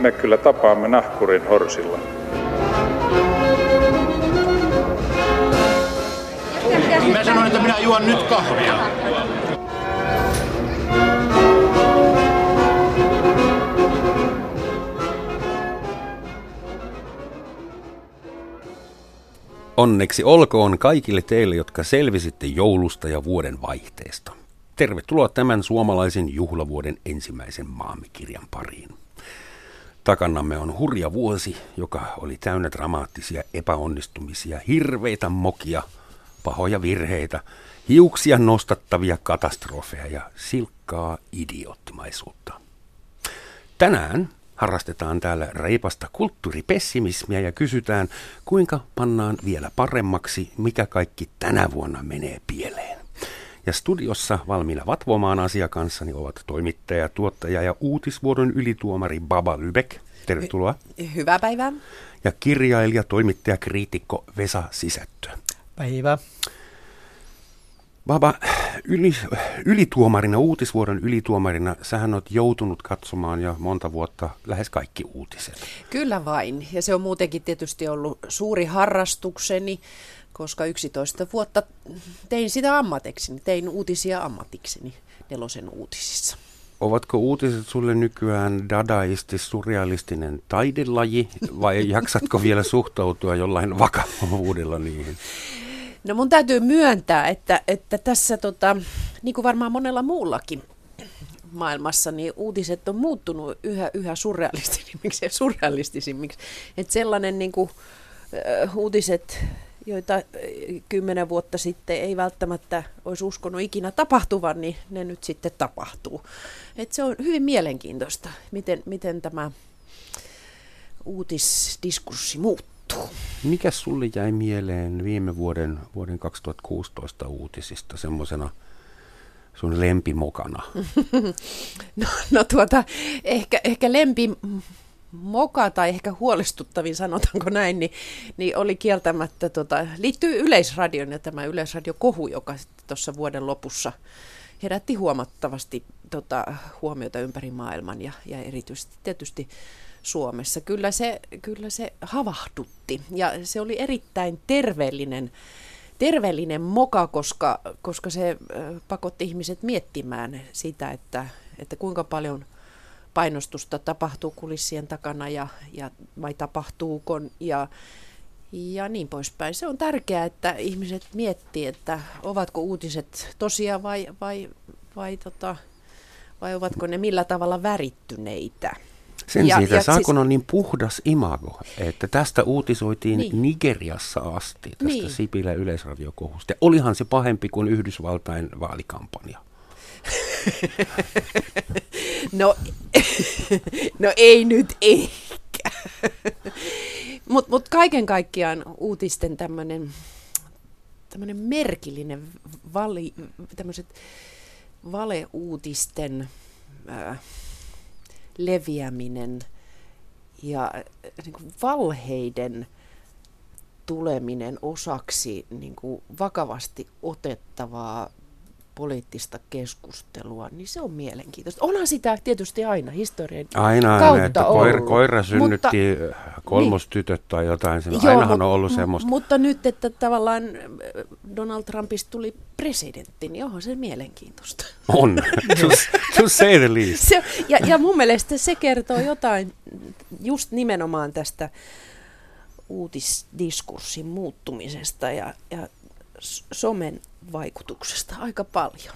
me kyllä tapaamme nahkurin horsilla. Mä sanoin, että minä juon nyt kahvia. Onneksi olkoon kaikille teille, jotka selvisitte joulusta ja vuoden vaihteesta. Tervetuloa tämän suomalaisen juhlavuoden ensimmäisen maamikirjan pariin. Takanamme on hurja vuosi, joka oli täynnä dramaattisia epäonnistumisia, hirveitä mokia, pahoja virheitä, hiuksia nostattavia katastrofeja ja silkkaa idioottimaisuutta. Tänään harrastetaan täällä reipasta kulttuuripessimismiä ja kysytään, kuinka pannaan vielä paremmaksi, mikä kaikki tänä vuonna menee pieleen. Ja studiossa valmiina vatvomaan asiakanssani ovat toimittaja, tuottaja ja uutisvuodon ylituomari Baba Lübeck. Tervetuloa. Hyvää päivää. Ja kirjailija, toimittaja, kriitikko Vesa Sisättö. Päivä. Baba, yli, ylituomarina, uutisvuoron ylituomarina, sähän oot joutunut katsomaan jo monta vuotta lähes kaikki uutiset. Kyllä vain, ja se on muutenkin tietysti ollut suuri harrastukseni, koska 11 vuotta tein sitä ammatikseni, tein uutisia ammatikseni nelosen uutisissa. Ovatko uutiset sulle nykyään dadaistis, surrealistinen taidelaji vai jaksatko vielä suhtautua jollain vakavuudella niihin? No mun täytyy myöntää, että, että tässä tota, niin kuin varmaan monella muullakin maailmassa, niin uutiset on muuttunut yhä, yhä surrealistisimmiksi ja surrealistisimmiksi. Että sellainen niin kuin, uutiset, joita kymmenen vuotta sitten ei välttämättä olisi uskonut ikinä tapahtuvan, niin ne nyt sitten tapahtuu. Et se on hyvin mielenkiintoista, miten, miten tämä uutisdiskurssi muuttuu muuttuu. Mikä sulle jäi mieleen viime vuoden, vuoden 2016 uutisista semmoisena sun lempimokana? no, no tuota, ehkä, ehkä lempi moka tai ehkä huolestuttavin, sanotaanko näin, niin, niin oli kieltämättä, tota, liittyy Yleisradion ja tämä Yleisradiokohu, joka tuossa vuoden lopussa herätti huomattavasti tota, huomiota ympäri maailman ja, ja erityisesti tietysti Suomessa. Kyllä se, kyllä se havahdutti ja se oli erittäin terveellinen, terveellinen moka, koska, koska se pakotti ihmiset miettimään sitä, että, että kuinka paljon painostusta tapahtuu kulissien takana ja, ja vai tapahtuuko ja, ja niin poispäin. Se on tärkeää, että ihmiset miettii, että ovatko uutiset tosia vai, vai, vai, tota, vai ovatko ne millä tavalla värittyneitä. Sen ja, siitä ja saa, siis, on niin puhdas imago, että tästä uutisoitiin niin. Nigeriassa asti, tästä niin. Sipilä yleisradiokohusta. Olihan se pahempi kuin Yhdysvaltain vaalikampanja. no, no ei nyt ehkä. Mutta mut kaiken kaikkiaan uutisten tämmöinen merkillinen vali, tämmöiset valeuutisten... Ää, leviäminen ja äh, niin kuin valheiden tuleminen osaksi niin kuin vakavasti otettavaa poliittista keskustelua, niin se on mielenkiintoista. Onhan sitä tietysti aina historian aina, kautta että koira, koira synnytti mutta, kolmostytöt niin, tai jotain. Joo, Ainahan mut, on ollut semmoista. Mutta nyt, että tavallaan äh, Donald Trumpista tuli presidentti, niin onhan se mielenkiintoista. On, to say the least. Se, ja, ja mun mielestä se kertoo jotain just nimenomaan tästä uutisdiskurssin muuttumisesta ja, ja somen vaikutuksesta aika paljon.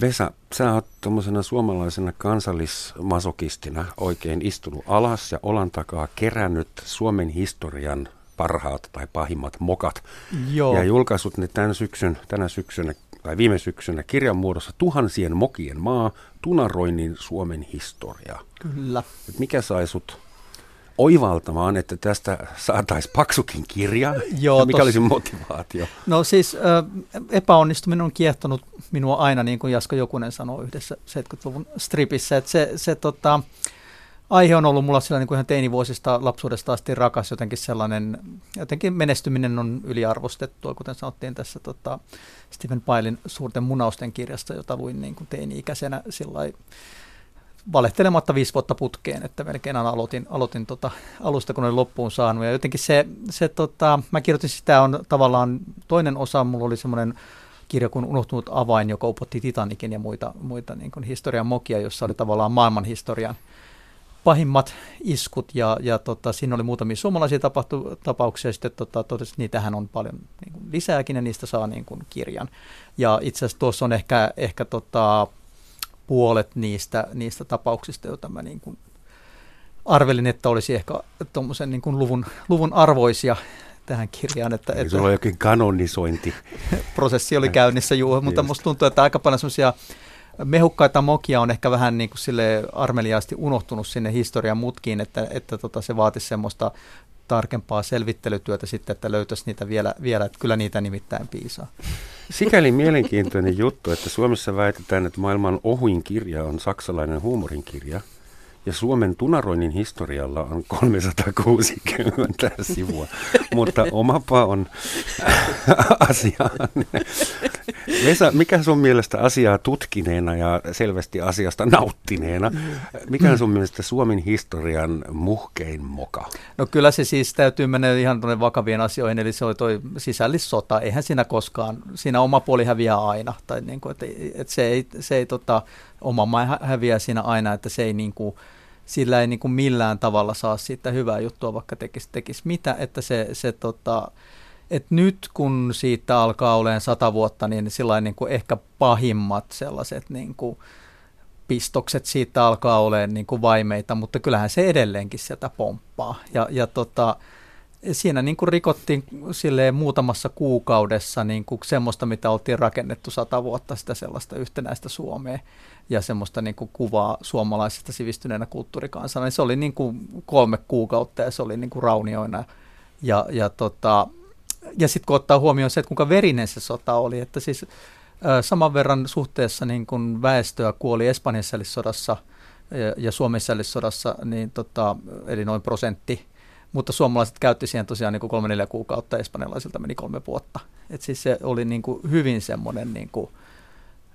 Vesa, sä oot tuommoisena suomalaisena kansallismasokistina oikein istunut alas ja olan takaa kerännyt Suomen historian parhaat tai pahimmat mokat. Joo. Ja julkaisut ne tämän syksyn, tänä syksynä tai viime syksynä kirjan muodossa Tuhansien mokien maa, tunaroinnin Suomen historia. Kyllä. Et mikä sai sut oivaltamaan, että tästä saataisiin paksukin kirja? Joo, mikä tos... olisi motivaatio? No siis epäonnistuminen on kiehtonut minua aina, niin kuin Jasko Jokunen sanoi yhdessä 70-luvun stripissä, että se, se tota, aihe on ollut mulla sillä niin kuin ihan teinivuosista lapsuudesta asti rakas, jotenkin sellainen, jotenkin menestyminen on yliarvostettua, kuten sanottiin tässä tota, Stephen Pailin Suurten munausten kirjasta, jota luin niin kuin teini-ikäisenä sillä valehtelematta viisi vuotta putkeen, että melkein aina aloitin, aloitin tota alusta, kun olin loppuun saanut. Ja jotenkin se, se tota, mä kirjoitin sitä on tavallaan toinen osa, mulla oli semmoinen kirja kuin Unohtunut avain, joka upotti Titanikin ja muita, muita niin kuin historian mokia, jossa oli tavallaan maailmanhistorian pahimmat iskut ja, ja tota, siinä oli muutamia suomalaisia tapahtu, tapauksia sitten tota, totesi, että niitähän on paljon niin kuin lisääkin ja niistä saa niin kuin, kirjan. Ja itse asiassa tuossa on ehkä, ehkä tota, puolet niistä, niistä tapauksista, joita mä niin kuin arvelin, että olisi ehkä tuommoisen niin luvun, luvun arvoisia tähän kirjaan. Että, että sulla on jokin kanonisointi. prosessi oli käynnissä, juu, mutta musta tuntuu, että aika paljon semmoisia mehukkaita mokia on ehkä vähän niin kuin sille armeliaasti unohtunut sinne historian mutkiin, että, että tota, se vaatisi semmoista tarkempaa selvittelytyötä sitten, että löytäisi niitä vielä, vielä että kyllä niitä nimittäin piisaa. Sikäli mielenkiintoinen juttu, että Suomessa väitetään, että maailman ohuin kirja on saksalainen huumorinkirja. Ja Suomen tunaroinnin historialla on 360 sivua, mutta omapa on asia. Vesa, mikä sun mielestä asiaa tutkineena ja selvästi asiasta nauttineena, mikä on sun mielestä Suomen historian muhkein moka? No kyllä se siis täytyy mennä ihan tuonne vakaviin asioihin, eli se oli toi sisällissota. Eihän siinä koskaan, siinä oma puoli häviää aina. Tai niin kuin, että, että se ei, se ei tota, oma maa häviää siinä aina, että se ei niin kuin, sillä ei niin kuin millään tavalla saa siitä hyvää juttua, vaikka tekisi, tekisi mitä, että se, se tota, et nyt kun siitä alkaa olemaan sata vuotta, niin sillä niin kuin ehkä pahimmat sellaiset niin kuin pistokset siitä alkaa olemaan niin kuin vaimeita, mutta kyllähän se edelleenkin sieltä pomppaa. Ja, ja tota, siinä niin kuin rikottiin silleen muutamassa kuukaudessa niin kuin semmoista, mitä oltiin rakennettu sata vuotta sitä sellaista yhtenäistä Suomea ja semmoista niin kuin kuvaa suomalaisesta sivistyneenä kulttuurikansana. Se oli niin kuin kolme kuukautta ja se oli niin kuin raunioina. Ja, ja, tota, ja sitten kun ottaa huomioon se, että kuinka verinen se sota oli, että siis saman verran suhteessa niin kuin väestöä kuoli Espanjan sodassa ja, Suomen sodassa, niin tota, eli noin prosentti mutta suomalaiset käytti siihen tosiaan niin kolme neljä kuukautta, espanjalaisilta meni kolme vuotta. Et siis se oli niin kuin hyvin semmoinen, niin kuin,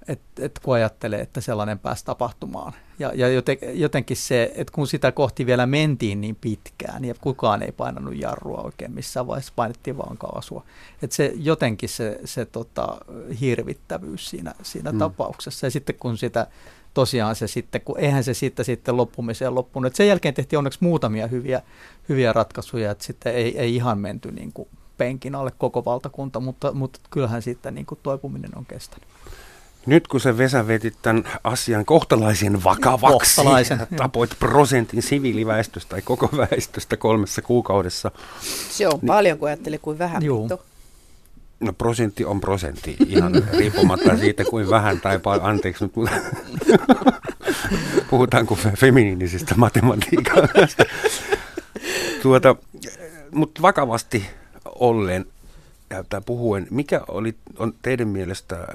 että et kun ajattelee, että sellainen pääsi tapahtumaan. Ja, ja joten, jotenkin se, että kun sitä kohti vielä mentiin niin pitkään, ja kukaan ei painanut jarrua oikein missään vaiheessa, painettiin vaan kaasua. Että se jotenkin se, se tota, hirvittävyys siinä, siinä hmm. tapauksessa. Ja sitten kun sitä tosiaan se sitten, kun eihän se sitten, sitten loppumiseen loppunut. Et sen jälkeen tehtiin onneksi muutamia hyviä, hyviä ratkaisuja, että sitten ei, ei ihan menty niin kuin penkin alle koko valtakunta, mutta, mutta kyllähän sitten niin kuin toipuminen on kestänyt. Nyt kun se Vesa veti tämän asian kohtalaisen vakavaksi, kohtalaisen, tapoit prosentin siviiliväestöstä tai koko väestöstä kolmessa kuukaudessa. Se on niin, paljon, kun ajatteli kuin vähän. Juu. No prosentti on prosentti, ihan riippumatta siitä kuin vähän tai paljon, anteeksi nyt, mutta puhutaanko feminiinisistä matematiikasta. Tuota, mutta vakavasti ollen, ja puhuen, mikä oli on teidän mielestä,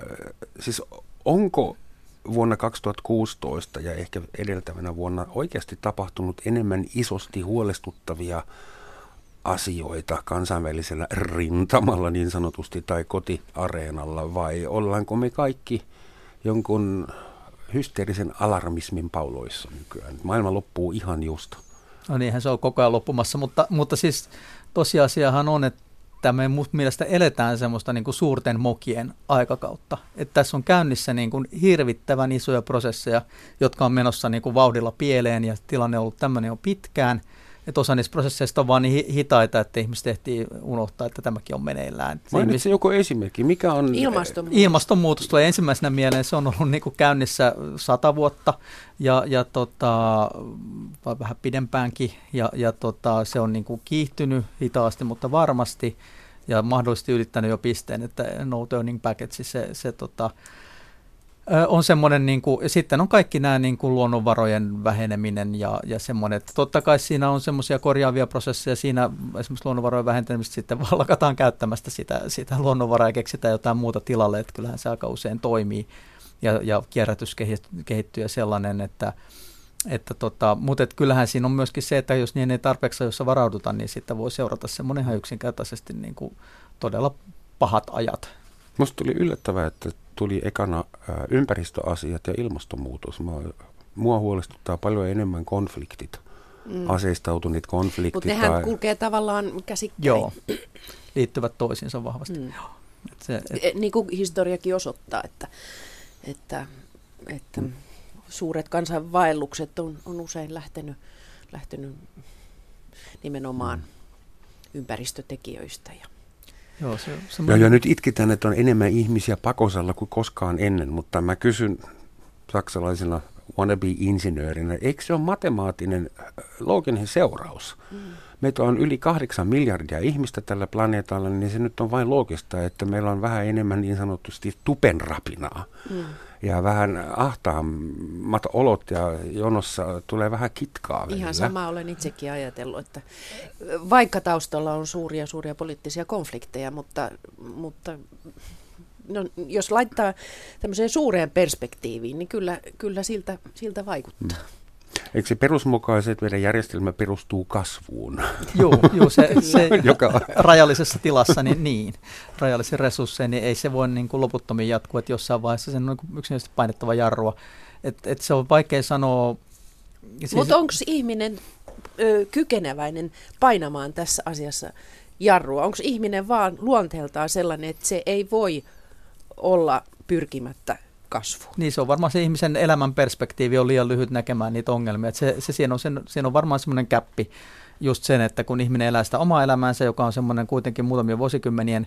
siis onko vuonna 2016 ja ehkä edeltävänä vuonna oikeasti tapahtunut enemmän isosti huolestuttavia asioita kansainvälisellä rintamalla niin sanotusti tai kotiareenalla vai ollaanko me kaikki jonkun hysteerisen alarmismin pauloissa nykyään? Maailma loppuu ihan just. No niinhän se on koko ajan loppumassa, mutta, mutta siis tosiasiahan on, että me mielestä eletään semmoista niin kuin suurten mokien aikakautta. Että tässä on käynnissä niin kuin hirvittävän isoja prosesseja, jotka on menossa niin kuin vauhdilla pieleen ja tilanne on ollut tämmöinen jo pitkään – että osa niistä prosesseista on vaan niin hitaita, että ihmiset tehtiin unohtaa, että tämäkin on meneillään. Mainitsi joku esimerkki. Mikä on... Ilmastonmuutos. Ilmastonmuutos tulee ensimmäisenä mieleen. Se on ollut niin kuin käynnissä sata vuotta ja, ja tota, vähän pidempäänkin. Ja, ja tota, se on niin kuin kiihtynyt hitaasti, mutta varmasti ja mahdollisesti ylittänyt jo pisteen, että no turning back, että siis se, se tota, on semmoinen, niin kuin, sitten on kaikki nämä niin kuin luonnonvarojen väheneminen ja, ja semmoinen, että totta kai siinä on semmoisia korjaavia prosesseja, siinä esimerkiksi luonnonvarojen vähentämistä sitten valkataan käyttämästä sitä, sitä luonnonvaraa ja keksitään jotain muuta tilalle, että kyllähän se aika usein toimii ja, ja kierrätys kehittyy ja sellainen, että, että tota, mutta et kyllähän siinä on myöskin se, että jos niin ei tarpeeksi jossa varauduta, niin sitten voi seurata semmoinen ihan yksinkertaisesti niin kuin todella pahat ajat. Musta tuli yllättävää, että tuli ekana ympäristöasiat ja ilmastonmuutos. Mä, mua huolestuttaa paljon enemmän konfliktit, mm. aseistautuneet konfliktit. Mutta nehän tai... kulkee tavallaan käsikkäin. Joo, liittyvät toisiinsa vahvasti. Mm. Et se, et... E, niin kuin historiakin osoittaa, että, että, että mm. Suuret kansainvaellukset on, on usein lähtenyt, lähtenyt nimenomaan mm. ympäristötekijöistä ja Joo, se, se ja, ja nyt itkitään, että on enemmän ihmisiä pakosalla kuin koskaan ennen, mutta mä kysyn saksalaisena wannabe-insinöörinä, eikö se ole matemaattinen äh, looginen seuraus? Mm. Meitä on yli kahdeksan miljardia ihmistä tällä planeetalla, niin se nyt on vain loogista, että meillä on vähän enemmän niin sanotusti tupenrapinaa. Mm ja vähän ahtaammat olot ja jonossa tulee vähän kitkaa välillä. Ihan sama olen itsekin ajatellut, että vaikka taustalla on suuria suuria poliittisia konflikteja, mutta, mutta no, jos laittaa tämmöiseen suureen perspektiiviin, niin kyllä, kyllä siltä, siltä vaikuttaa. Hmm. Eikö se perusmukaiset meidän järjestelmä perustuu kasvuun? Joo, joo se, se Joka... rajallisessa tilassa, niin, niin rajallisen resurssein, niin ei se voi niin kuin loputtomiin jatkua, että jossain vaiheessa sen on niin yksinkertaisesti painettava jarrua. Et, et se on vaikea sanoa. Siis... Mutta onko ihminen ö, kykeneväinen painamaan tässä asiassa jarrua? Onko ihminen vaan luonteeltaan sellainen, että se ei voi olla pyrkimättä kasvuun. Niin se on varmaan se ihmisen elämän perspektiivi on liian lyhyt näkemään niitä ongelmia. Se, se siinä, on sen, siinä on varmaan semmoinen käppi just sen, että kun ihminen elää sitä omaa elämäänsä, joka on semmoinen kuitenkin muutamia vuosikymmenien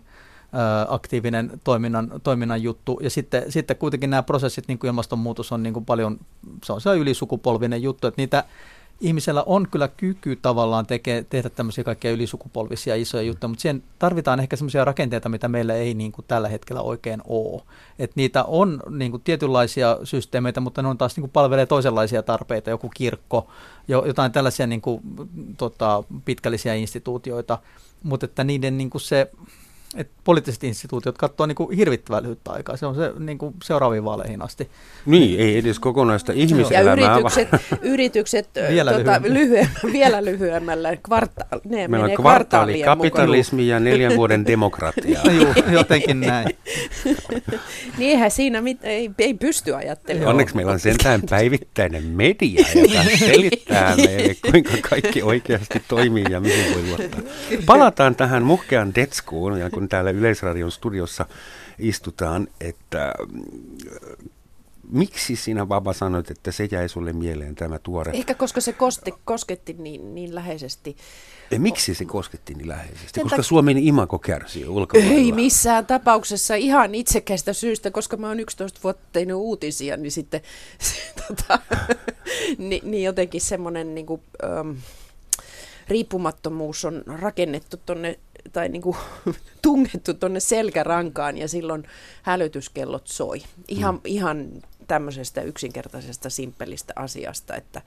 aktiivinen toiminnan, toiminnan juttu. Ja sitten, sitten kuitenkin nämä prosessit, niin kuin ilmastonmuutos on niin kuin paljon, se on se ylisukupolvinen juttu, että niitä ihmisellä on kyllä kyky tavallaan teke, tehdä tämmöisiä kaikkia ylisukupolvisia isoja juttuja, mutta siihen tarvitaan ehkä semmoisia rakenteita, mitä meillä ei niin kuin tällä hetkellä oikein ole. Et niitä on niin kuin tietynlaisia systeemeitä, mutta ne on taas niin kuin palvelee toisenlaisia tarpeita, joku kirkko, jo, jotain tällaisia niin kuin, tota, pitkällisiä instituutioita, mutta että niiden niin kuin se että poliittiset instituutiot katsoo niin kuin hirvittävän lyhyttä aikaa. Se on se niin kuin seuraaviin vaaleihin asti. Niin, ei edes kokonaista ihmiselämää. Ja yritykset, yritykset vielä, tuota, lyhyemmä, vielä lyhyemmällä kvarta- ne Meillä on kvartaali kapitalismi ja neljän vuoden demokratia. Joo, jotenkin näin. Niinhän siinä mit, ei, ei pysty ajattelemaan. Onneksi meillä on sentään päivittäinen media, joka selittää meille, kuinka kaikki oikeasti toimii ja mihin voi luottaa. Palataan tähän muhkean detskuun, ja kun kun täällä Yleisradion studiossa istutaan, että mm, miksi sinä Baba sanoit, että se jäi sulle mieleen tämä tuore? Ehkä koska se kosti, kosketti niin, niin läheisesti. Ja miksi se kosketti niin läheisesti? Sen koska tak- Suomen imako kärsii ulkomailla. Ei missään tapauksessa ihan itsekästä syystä, koska mä oon 11 vuotta tehnyt uutisia, niin sitten se, tota, niin, niin jotenkin semmoinen niin kuin, ähm, riippumattomuus on rakennettu tuonne tai niin kuin, tungettu tuonne selkärankaan ja silloin hälytyskellot soi. Ihan, mm. ihan tämmöisestä yksinkertaisesta, simppelistä asiasta, että,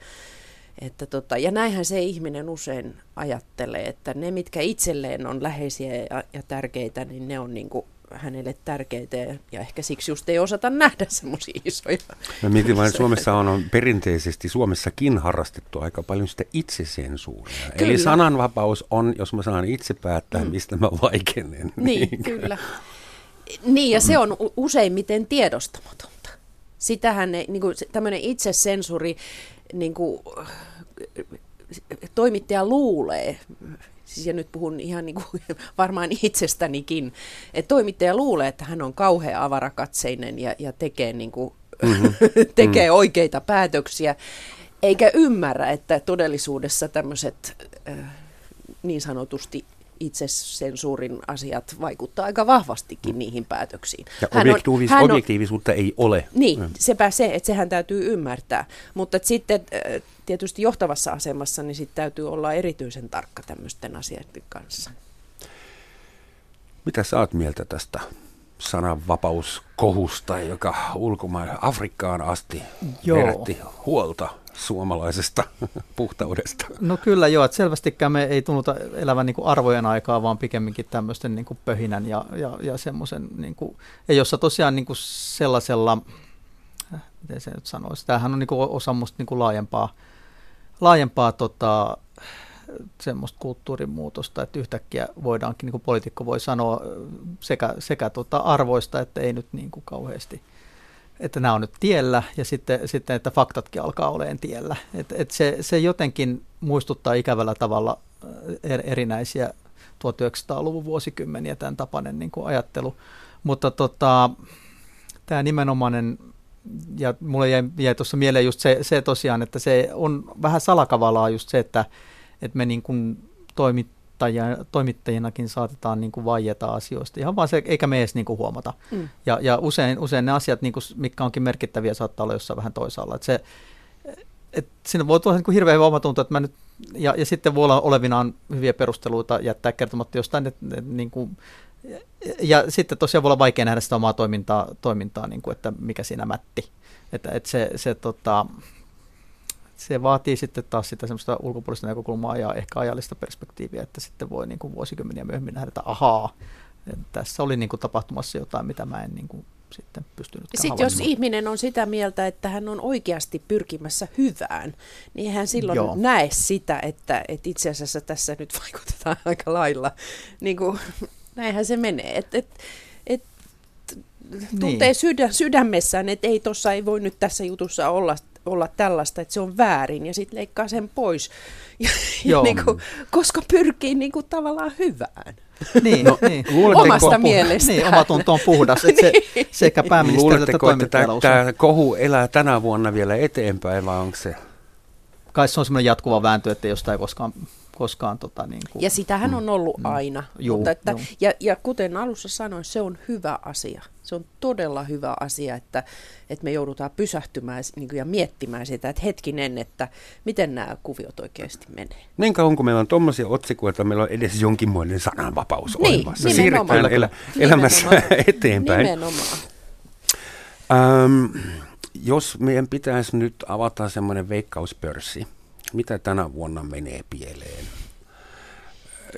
että tota, ja näinhän se ihminen usein ajattelee, että ne, mitkä itselleen on läheisiä ja, ja tärkeitä, niin ne on niin kuin hänelle tärkeitä ja ehkä siksi just ei osata nähdä semmoisia isoja. Mä mietin vain, Suomessa on, on perinteisesti Suomessakin harrastettu aika paljon sitä itsesensuuria. Kyllä. Eli sananvapaus on, jos mä saan itse päättää, mm. mistä mä vaikenen. Niin, niin kyllä. Niin, ja se on useimmiten tiedostamatonta. Sitähän ne, niin kuin, tämmöinen itsesensuri, niin kuin, toimittaja luulee, siis ja nyt puhun ihan niin kuin varmaan itsestänikin, että toimittaja luulee, että hän on kauhean avarakatseinen ja, ja tekee, niin kuin, mm-hmm. tekee mm. oikeita päätöksiä, eikä ymmärrä, että todellisuudessa tämmöiset äh, niin sanotusti itsesensuurin asiat vaikuttaa aika vahvastikin mm. niihin päätöksiin. Ja hän objektiivis- on, hän objektiivisuutta on, ei ole. Niin, mm. sepä se, että sehän täytyy ymmärtää. Mutta sitten tietysti johtavassa asemassa, niin sitten täytyy olla erityisen tarkka tämmöisten asioiden kanssa. Mitä sä oot mieltä tästä sananvapauskohusta, joka ulkomaan Afrikkaan asti Joo. herätti huolta suomalaisesta puhtaudesta. No kyllä joo, että selvästikään me ei tunnuta elävän niin kuin arvojen aikaa, vaan pikemminkin tämmöisten niin kuin pöhinän ja, ja, ja semmoisen, niin jossa tosiaan niin kuin sellaisella, miten se nyt sanoisi, tämähän on niin kuin osa musta niin kuin laajempaa, laajempaa tota, semmoista kulttuurimuutosta, että yhtäkkiä voidaankin, niin kuin poliitikko voi sanoa sekä, sekä tota arvoista, että ei nyt niin kuin kauheasti – että nämä on nyt tiellä ja sitten, sitten että faktatkin alkaa olemaan tiellä. Et, et se, se jotenkin muistuttaa ikävällä tavalla erinäisiä 1900-luvun vuosikymmeniä tämän tapainen niin kuin ajattelu. Mutta tota, tämä nimenomainen, ja mulle jäi, jäi tuossa mieleen just se, se tosiaan, että se on vähän salakavalaa just se, että, että me niin kuin toimittajia, toimittajinakin saatetaan niin kuin vaieta asioista, ihan vaan se, eikä me edes niin kuin huomata. Mm. Ja, ja usein, usein ne asiat, niin kuin, mitkä onkin merkittäviä, saattaa olla jossain vähän toisaalla. Että se, et siinä voi tulla niin hirveän hyvä omatunto, että mä nyt, ja, ja sitten voi olla olevinaan hyviä perusteluita jättää kertomatta jostain, että, että niin kuin, ja sitten tosiaan voi olla vaikea nähdä sitä omaa toimintaa, toimintaa niin kuin, että mikä siinä mätti. Että, että se, se, tota, se vaatii sitten taas sitä semmoista ulkopuolista näkökulmaa ja ehkä ajallista perspektiiviä, että sitten voi niin kuin vuosikymmeniä myöhemmin nähdä, että ahaa, tässä oli niin kuin tapahtumassa jotain, mitä mä en niin kuin sitten pystynyt Sitten jos ihminen on sitä mieltä, että hän on oikeasti pyrkimässä hyvään, niin hän silloin Joo. näe sitä, että, että itse asiassa tässä nyt vaikutetaan aika lailla. Niin kuin, näinhän se menee. Et, et, et, tuntee niin. sydä, sydämessään, että ei tuossa ei voi nyt tässä jutussa olla, olla tällaista, että se on väärin, ja sitten leikkaa sen pois, ja, ja niin kuin, koska pyrkii niin kuin, tavallaan hyvään. Niin, no, niin. Omasta mielestä. Niin, oma tunto on puhdas. Että se, niin. sekä pääministeri että toimittajalla että tämä, kohu elää tänä vuonna vielä eteenpäin, vai onko se? Kai se on semmoinen jatkuva vääntö, että jostain ei koskaan koskaan tota, niin kuin, Ja sitähän on ollut mm, aina. Juu, mutta että, ja, ja kuten alussa sanoin, se on hyvä asia. Se on todella hyvä asia, että, että me joudutaan pysähtymään niin kuin, ja miettimään sitä, että hetkinen, että miten nämä kuviot oikeasti menee. Niin kauan kun meillä on tuommoisia otsikoita, meillä on edes jonkinmoinen sananvapaus niin, olemassa. Siirrytään elä, elämässä nimenomaan. eteenpäin. Nimenomaan. Ähm, jos meidän pitäisi nyt avata semmoinen veikkauspörssi, mitä tänä vuonna menee pieleen?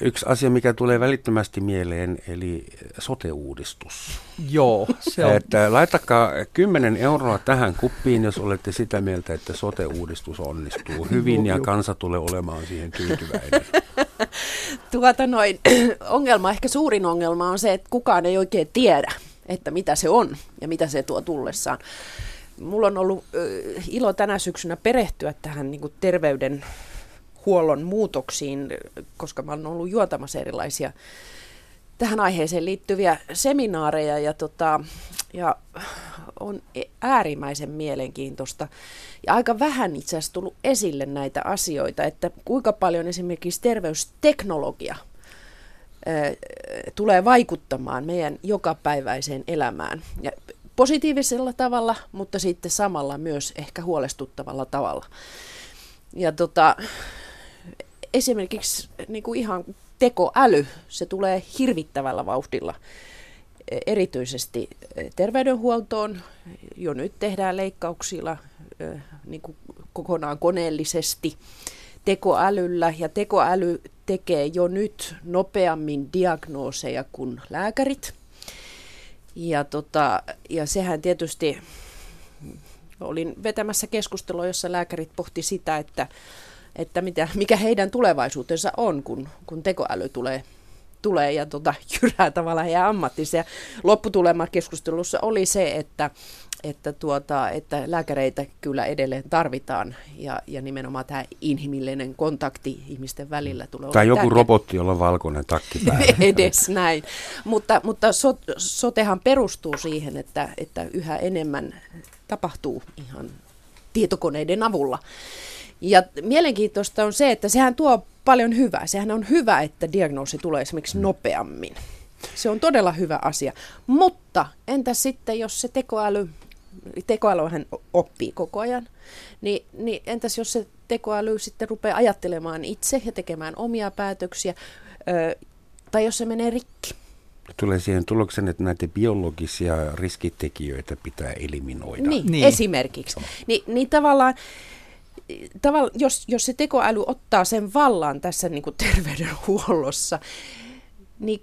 Yksi asia, mikä tulee välittömästi mieleen, eli sote-uudistus. Joo, se on. Että laittakaa 10 euroa tähän kuppiin, jos olette sitä mieltä, että sote-uudistus onnistuu hyvin ja kansa tulee olemaan siihen tyytyväinen. Tuota noin, ongelma, ehkä suurin ongelma on se, että kukaan ei oikein tiedä, että mitä se on ja mitä se tuo tullessaan mulla on ollut ilo tänä syksynä perehtyä tähän niin kuin terveydenhuollon muutoksiin, koska mä olen ollut juotamassa erilaisia tähän aiheeseen liittyviä seminaareja ja, tota, ja on äärimmäisen mielenkiintoista. Ja aika vähän itse asiassa tullut esille näitä asioita, että kuinka paljon esimerkiksi terveysteknologia tulee vaikuttamaan meidän jokapäiväiseen elämään. Ja positiivisella tavalla, mutta sitten samalla myös ehkä huolestuttavalla tavalla. Ja tota, esimerkiksi niin kuin ihan tekoäly, se tulee hirvittävällä vauhdilla erityisesti terveydenhuoltoon. Jo nyt tehdään leikkauksilla niin kuin kokonaan koneellisesti tekoälyllä ja tekoäly tekee jo nyt nopeammin diagnooseja kuin lääkärit. Ja, tota, ja sehän tietysti, olin vetämässä keskustelua, jossa lääkärit pohti sitä, että, että mitä, mikä heidän tulevaisuutensa on, kun, kun tekoäly tulee tulee ja tota, jyrää tavallaan heidän ammattinsa. Ja lopputulema keskustelussa oli se, että, että, tuota, että lääkäreitä kyllä edelleen tarvitaan ja, ja nimenomaan tämä inhimillinen kontakti ihmisten välillä tulee Tai joku tärkeä. robotti, jolla on valkoinen takki päällä. Edes näin. Mutta, mutta so, sotehan perustuu siihen, että, että yhä enemmän tapahtuu ihan tietokoneiden avulla. Ja mielenkiintoista on se, että sehän tuo paljon hyvää. Sehän on hyvä, että diagnoosi tulee esimerkiksi mm. nopeammin. Se on todella hyvä asia. Mutta entä sitten, jos se tekoäly, tekoälyhän oppii koko ajan, niin, niin entäs jos se tekoäly sitten rupeaa ajattelemaan itse ja tekemään omia päätöksiä, ö, tai jos se menee rikki? Tulee siihen tuloksen, että näitä biologisia riskitekijöitä pitää eliminoida. Niin, niin. esimerkiksi. Ni, niin tavallaan tavalla, jos, jos se tekoäly ottaa sen vallan tässä niin kuin terveydenhuollossa, niin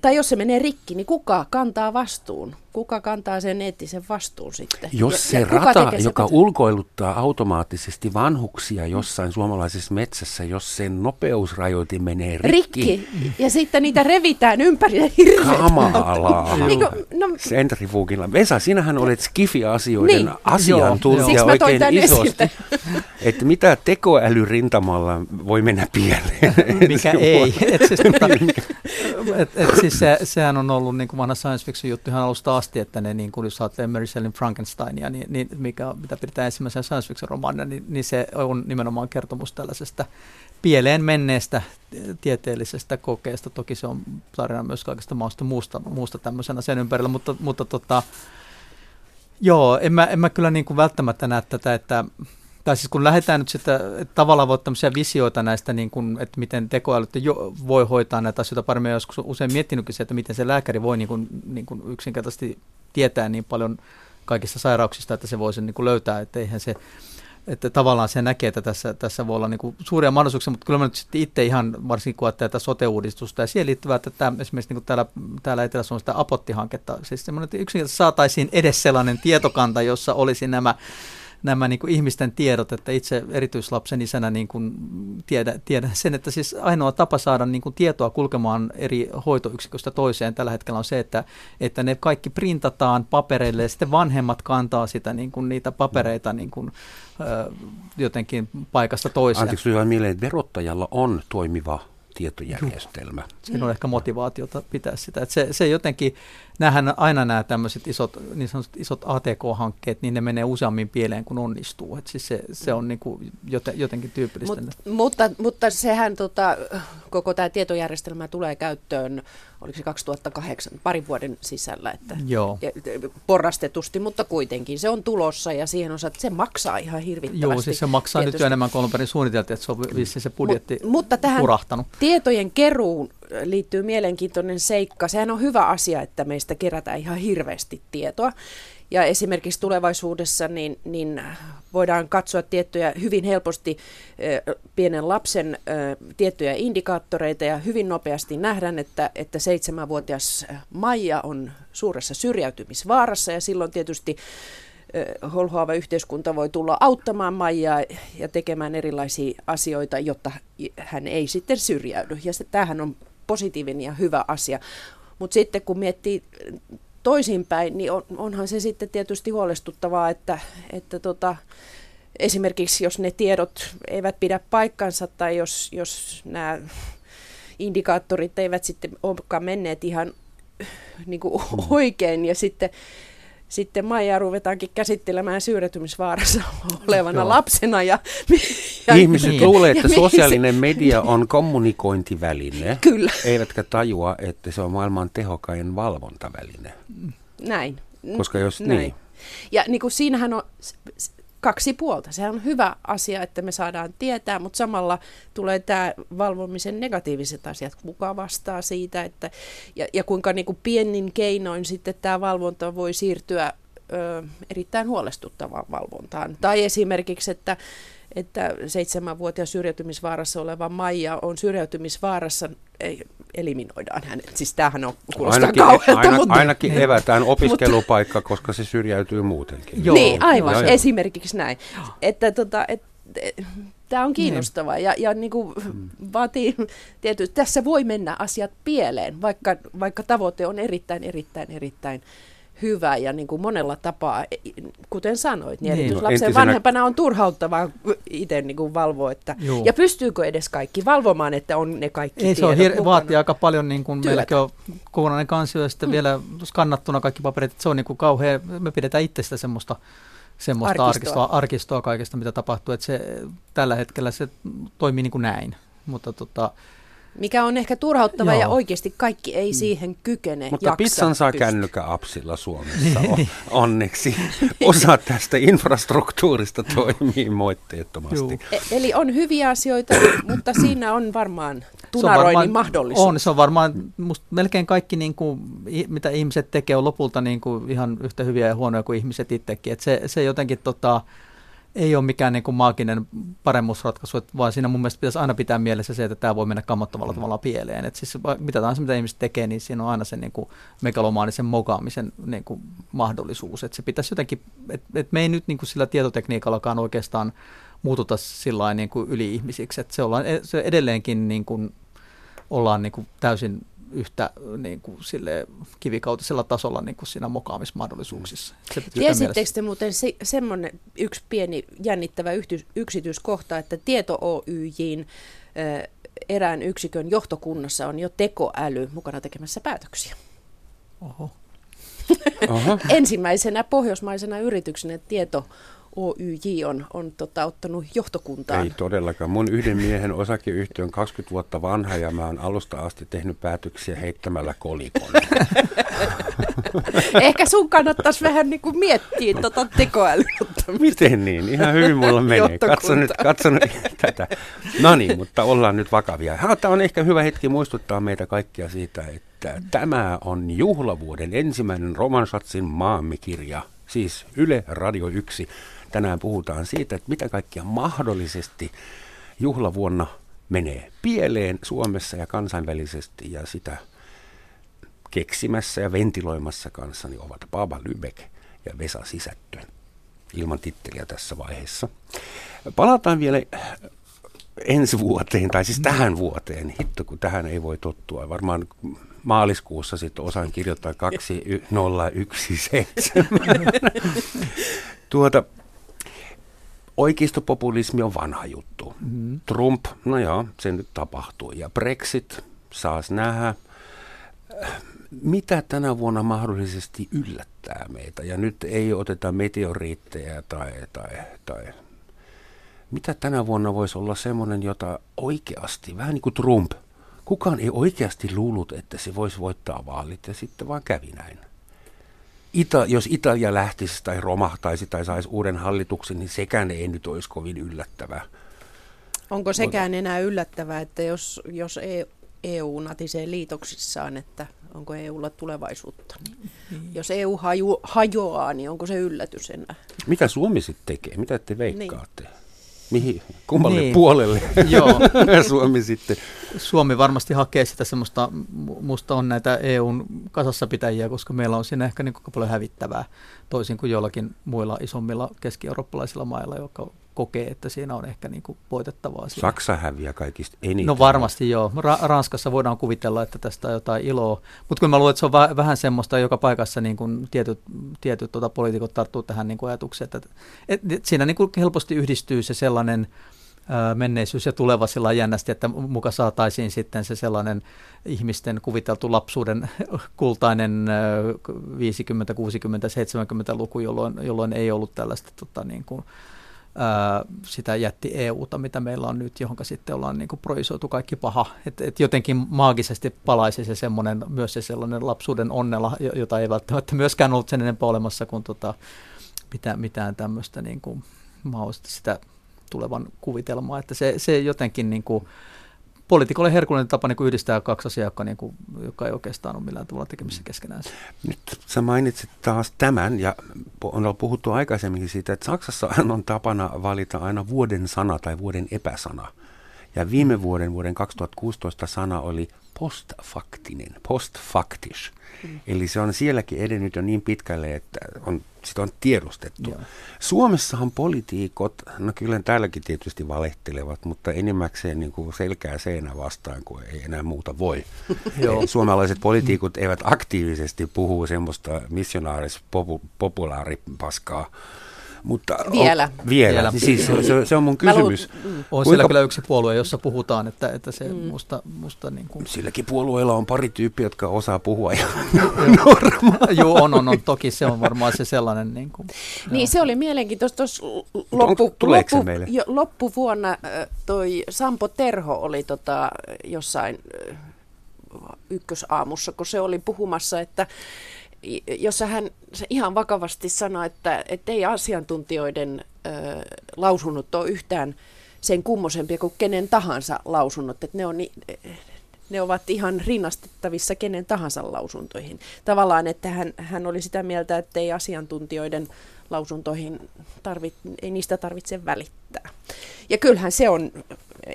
tai jos se menee rikki, niin kuka kantaa vastuun? Kuka kantaa sen eettisen vastuun sitten? Jos se ja rata, joka koti- ulkoiluttaa automaattisesti vanhuksia jossain suomalaisessa metsässä, jos sen nopeusrajoite menee rikki, rikki, ja sitten niitä revitään ympäri ja hirveet. kamalaa. Niin kuin, no, Centrifugilla. Vesa, sinähän olet Skifi-asioiden Niin. asiantuntija mä toin oikein isosti. Että mitä tekoälyrintamalla voi mennä pieleen? mikä ei. Et siis, tota, et, et siis se, sehän on ollut niin kuin vanha science fiction juttu ihan alusta asti, että ne, niin kuin, jos ajattelee Mary Shelley Frankensteinia, niin, niin mikä, mitä pidetään ensimmäisenä science fiction romaanina, niin, niin se on nimenomaan kertomus tällaisesta pieleen menneestä tieteellisestä kokeesta. Toki se on tarina myös kaikesta maasta muusta, muusta tämmöisenä sen ympärillä, mutta, mutta tota, Joo, en mä, en mä kyllä niin kuin välttämättä näe tätä, että tai siis kun lähdetään nyt sitä, että tavallaan voi tämmöisiä visioita näistä, niin kuin, että miten tekoäly jo, voi hoitaa näitä asioita paremmin, ja joskus usein miettinytkin se, että miten se lääkäri voi niin kuin, niin kuin yksinkertaisesti tietää niin paljon kaikista sairauksista, että se voi sen niin kuin löytää, että eihän se, että tavallaan se näkee, että tässä, tässä voi olla niin kuin suuria mahdollisuuksia, mutta kyllä mä nyt sitten itse ihan varsinkin kun tätä sote-uudistusta ja siihen liittyvää, että tämä, esimerkiksi niin täällä, täällä on sitä Apotti-hanketta, siis semmoinen, että yksinkertaisesti saataisiin edes sellainen tietokanta, jossa olisi nämä nämä niin kuin ihmisten tiedot, että itse erityislapsen isänä niin kuin tiedän, tiedän sen, että siis ainoa tapa saada niin kuin tietoa kulkemaan eri hoitoyksiköstä toiseen tällä hetkellä on se, että, että ne kaikki printataan papereille ja sitten vanhemmat kantaa sitä, niin kuin niitä papereita niin kuin, jotenkin paikasta toiseen. Anteeksi, vain mieleen, että verottajalla on toimiva tietojärjestelmä. Siinä on ehkä motivaatiota pitää sitä. Että se, se jotenkin, näähän aina nämä tämmöiset isot, niin sanotut isot ATK-hankkeet, niin ne menee useammin pieleen kuin onnistuu. Että siis se, se on niin kuin joten, jotenkin tyypillistä. Mut, mutta, mutta sehän tota, koko tämä tietojärjestelmä tulee käyttöön, oliko se 2008, parin vuoden sisällä, että Joo. ja- porrastetusti, mutta kuitenkin se on tulossa ja siihen osa, että se maksaa ihan hirvittävästi. Joo, siis se maksaa tietysti. nyt jo enemmän kuin alun perin suunniteltiin, että se on vissiin se budjetti Mut, mutta tähän hurahtanut. tietojen keruun liittyy mielenkiintoinen seikka. Sehän on hyvä asia, että meistä kerätään ihan hirveästi tietoa. Ja esimerkiksi tulevaisuudessa niin, niin voidaan katsoa tiettyjä hyvin helposti pienen lapsen tiettyjä indikaattoreita ja hyvin nopeasti nähdään, että, että seitsemänvuotias Maija on suuressa syrjäytymisvaarassa ja silloin tietysti holhoava yhteiskunta voi tulla auttamaan Maijaa ja tekemään erilaisia asioita, jotta hän ei sitten syrjäydy. Ja se, tämähän on positiivinen ja hyvä asia. Mutta sitten kun miettii toisinpäin, niin on, onhan se sitten tietysti huolestuttavaa, että, että tota, esimerkiksi jos ne tiedot eivät pidä paikkansa tai jos, jos nämä indikaattorit eivät sitten olekaan menneet ihan niin kuin oikein ja sitten sitten Maija ruvetaankin käsittelemään syrjäytymisvaarassa olevana Joo. lapsena. Ja, ja Ihmiset Niin. luulee, että ja mihin se- sosiaalinen media on kommunikointiväline, Kyllä, eivätkä tajua, että se on maailman tehokkain valvontaväline. näin. Koska jos Näin. niin, Ja niin kuin siinähän on kaksi puolta. Sehän on hyvä asia, että me saadaan tietää, mutta samalla tulee tämä valvomisen negatiiviset asiat. Kuka vastaa siitä, että, ja, ja kuinka niin kuin pienin keinoin sitten tämä valvonta voi siirtyä ö, erittäin huolestuttavaan valvontaan. Tai esimerkiksi, että että seitsemänvuotias syrjäytymisvaarassa oleva Maija on syrjäytymisvaarassa, ei, eliminoidaan hänet. Siis tämähän on, kuulostaa ainakin, kauhealta, aina, mutta... ainakin evätään opiskelupaikka, koska se syrjäytyy muutenkin. Joo. Niin, aivan, Joo, joo. esimerkiksi näin. Että tota, et, Tämä on kiinnostavaa ja, ja niin kuin vaatii, tietysti, tässä voi mennä asiat pieleen, vaikka, vaikka tavoite on erittäin, erittäin, erittäin hyvä ja niin kuin monella tapaa, kuten sanoit, niin, Niin. No, lapsen entisenä- vanhempana on turhauttavaa itse niin kuin valvoa, että, Juu. ja pystyykö edes kaikki valvomaan, että on ne kaikki Ei se on hir- vaatii aika paljon, niin kuin Työtä. meilläkin on kokonainen kansio ja sitten mm. vielä skannattuna kaikki paperit, että se on niin kuin kauhean, me pidetään itse sitä semmoista, semmoista Arkistoa. arkistoa. arkistoa kaikesta, mitä tapahtuu, että se tällä hetkellä se toimii niin kuin näin, mutta tota, Mikä on ehkä turhauttavaa Joo. ja oikeasti kaikki ei siihen kykene Mutta jaksa, pizzan saa pysty. kännykkäapsilla Suomessa on, onneksi. Osa tästä infrastruktuurista toimii moitteettomasti. Juu. E- Eli on hyviä asioita, mutta siinä on varmaan tunaroinnin varmaan- mahdollisuus. On, se on varmaan, musta melkein kaikki, niin kuin, mitä ihmiset tekee, on lopulta niin kuin ihan yhtä hyviä ja huonoja kuin ihmiset itsekin. Et se, se jotenkin tota, ei ole mikään niin kuin maaginen paremmuusratkaisu, vaan siinä mun mielestä pitäisi aina pitää mielessä se, että tämä voi mennä kammottavalla mm. tavalla pieleen. Että siis mitä tahansa mitä ihmiset tekee, niin siinä on aina se niin kuin megalomaanisen mokaamisen niin kuin mahdollisuus. Että se pitäisi jotenkin, että, että me ei nyt niin kuin sillä tietotekniikallakaan oikeastaan muututa sillä niin kuin yli-ihmisiksi. Että se, ollaan, se edelleenkin niin kuin, ollaan niin kuin täysin yhtä niin kuin sille kivikautisella tasolla niin kuin siinä mokaamismahdollisuuksissa. Tiesittekö te muuten se, semmoinen yksi pieni jännittävä yhtys, yksityiskohta, että Tieto Oyjin erään yksikön johtokunnassa on jo tekoäly mukana tekemässä päätöksiä? Oho. Oho. Ensimmäisenä pohjoismaisena yrityksenä Tieto OYJ on, on tota, ottanut johtokuntaan. Ei todellakaan. Mun yhden miehen osakeyhtiö on 20 vuotta vanha ja mä oon alusta asti tehnyt päätöksiä heittämällä kolikon. Ehkä sun kannattaisi vähän niin kuin miettiä tota tekoälyn Miten niin? Ihan hyvin mulla menee. Katso nyt, katso nyt tätä. No niin, mutta ollaan nyt vakavia. Tämä on ehkä hyvä hetki muistuttaa meitä kaikkia siitä, että tämä on juhlavuoden ensimmäinen Romansatsin maamikirja, siis Yle Radio 1 Tänään puhutaan siitä, että mitä kaikkia mahdollisesti juhlavuonna menee pieleen Suomessa ja kansainvälisesti ja sitä keksimässä ja ventiloimassa kanssani ovat Baba Lübeck ja Vesa Sisättö. Ilman titteliä tässä vaiheessa. Palataan vielä ensi vuoteen, tai siis tähän vuoteen. Hitto, kun tähän ei voi tottua. Varmaan maaliskuussa sitten osaan kirjoittaa 2017. tuota, Oikeistopopulismi on vanha juttu. Mm-hmm. Trump, no joo, se nyt tapahtui. Ja Brexit, saas nähdä. Mitä tänä vuonna mahdollisesti yllättää meitä? Ja nyt ei oteta meteoriitteja tai, tai, tai mitä tänä vuonna voisi olla semmoinen, jota oikeasti, vähän niin kuin Trump, kukaan ei oikeasti luullut, että se voisi voittaa vaalit ja sitten vaan kävi näin. Ita, jos Italia lähtisi tai romahtaisi tai saisi uuden hallituksen, niin sekään ei nyt olisi kovin yllättävää. Onko sekään enää yllättävää, että jos, jos EU e natisee liitoksissaan, että onko EUlla tulevaisuutta? Niin. Jos EU haju, hajoaa, niin onko se yllätys enää? Mitä Suomi sitten tekee? Mitä te veikkaatte? Niin. Mihin, kummalle niin. puolelle Joo. Suomi sitten? Suomi varmasti hakee sitä semmoista, musta on näitä EUn kasassapitäjiä, koska meillä on siinä ehkä niin paljon hävittävää, toisin kuin joillakin muilla isommilla keski-eurooppalaisilla mailla, jotka kokee, että siinä on ehkä niin kuin voitettavaa. Siinä. Saksa häviää kaikista eniten. No varmasti joo. Ra- Ranskassa voidaan kuvitella, että tästä on jotain iloa. Mutta kyllä mä luulen, että se on va- vähän semmoista joka paikassa niin kuin tietyt, tietyt tuota, poliitikot tarttuu tähän niin kuin ajatukseen. Että, et, et siinä niin kuin helposti yhdistyy se sellainen menneisyys ja tuleva sillä jännästi, että muka saataisiin sitten se sellainen ihmisten kuviteltu lapsuuden kultainen 50, 60, 70-luku, jolloin, jolloin ei ollut tällaista tota, niin kuin, sitä jätti EUta, mitä meillä on nyt, johon sitten ollaan niin projisoitu kaikki paha. Että et jotenkin maagisesti palaisi se semmoinen, myös se sellainen lapsuuden onnella, jota ei välttämättä myöskään ollut sen enempää olemassa kuin tota, mitään, mitään tämmöistä niin kuin, sitä tulevan kuvitelmaa. Että se, se jotenkin niin kuin, poliitikolle herkullinen tapa niin yhdistää kaksi asiaa, joka, niin kuin, joka ei oikeastaan ole millään tavalla tekemisissä keskenään. Nyt sä mainitsit taas tämän, ja on puhuttu aikaisemminkin siitä, että Saksassa on tapana valita aina vuoden sana tai vuoden epäsana. Ja viime vuoden, vuoden 2016 sana oli postfaktinen, postfaktisch. Mm. Eli se on sielläkin edennyt jo niin pitkälle, että on, sitä on tiedostettu. Joo. Suomessahan poliitikot, no kyllä täälläkin tietysti valehtelevat, mutta enimmäkseen niin kuin selkää seinä vastaan, kun ei enää muuta voi. Joo. Suomalaiset poliitikot eivät aktiivisesti puhu semmoista missionaaris populaaripaskaa, mutta vielä. On, vielä. vielä. Siis se, se, se on mun kysymys. Luul, mm. On siellä kyllä yksi puolue, jossa puhutaan, että, että se mm. musta, musta niin kuin... Silläkin puolueella on pari tyyppiä, jotka osaa puhua ja Joo, on, on, on. Toki se on varmaan se sellainen. Niin, kuin, niin se oli mielenkiintoista. Tuossa loppu, loppu, jo, loppuvuonna toi Sampo Terho oli tota, jossain ykkösaamussa, kun se oli puhumassa, että jossa hän ihan vakavasti sanoi, että, että ei asiantuntijoiden ö, lausunnot ole yhtään sen kummosempia kuin kenen tahansa lausunnot, että ne on, ne ovat ihan rinnastettavissa kenen tahansa lausuntoihin. Tavallaan, että hän, hän oli sitä mieltä, että ei asiantuntijoiden lausuntoihin tarvit, ei niistä tarvitse välittää. Ja kyllähän se on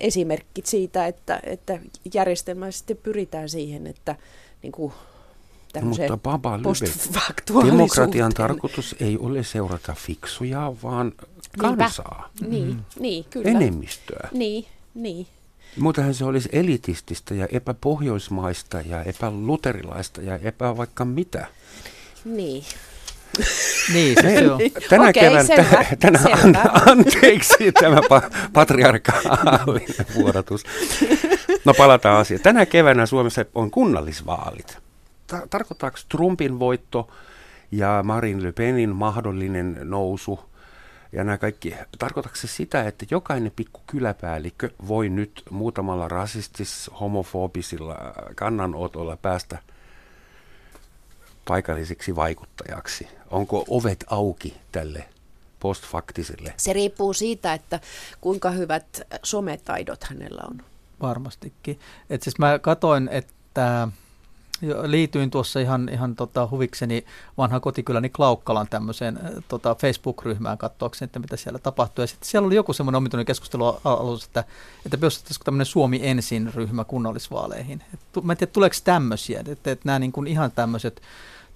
esimerkki siitä, että, että järjestelmällisesti pyritään siihen, että niin kuin, mutta Baba Lybe, demokratian tarkoitus ei ole seurata fiksuja, vaan kansaa. Niinpä. Niin, mm. niin, kyllä. Enemmistöä. Niin, niin. Muutenhan se olisi elitististä ja epäpohjoismaista ja epäluterilaista ja epä vaikka mitä. Niin. niin, se, se on. Tänä okay, kevään, selvä, tänä, selvä. An, anteeksi tämä pa, patriarkaalinen vuodatus. No palataan asiaan. Tänä keväänä Suomessa on kunnallisvaalit. Tarkoittaako Trumpin voitto ja Marine Le Penin mahdollinen nousu – ja nämä kaikki, tarkoitatko se sitä, että jokainen pikku kyläpäällikkö voi nyt muutamalla rasistis-homofobisilla kannanotolla päästä paikalliseksi vaikuttajaksi? Onko ovet auki tälle postfaktiselle? Se riippuu siitä, että kuinka hyvät sometaidot hänellä on. Varmastikin. Et siis mä katoin, että liityin tuossa ihan, ihan tota, huvikseni vanha kotikyläni Klaukkalan tämmöiseen tota, Facebook-ryhmään katsoakseni, että mitä siellä tapahtuu. Ja sitten siellä oli joku semmoinen omituinen keskustelu alussa, että, että perustettaisiko tämmöinen Suomi ensin ryhmä kunnallisvaaleihin. Et, mä en tiedä, tuleeko tämmöisiä, että, että, että nämä niin kuin ihan tämmöiset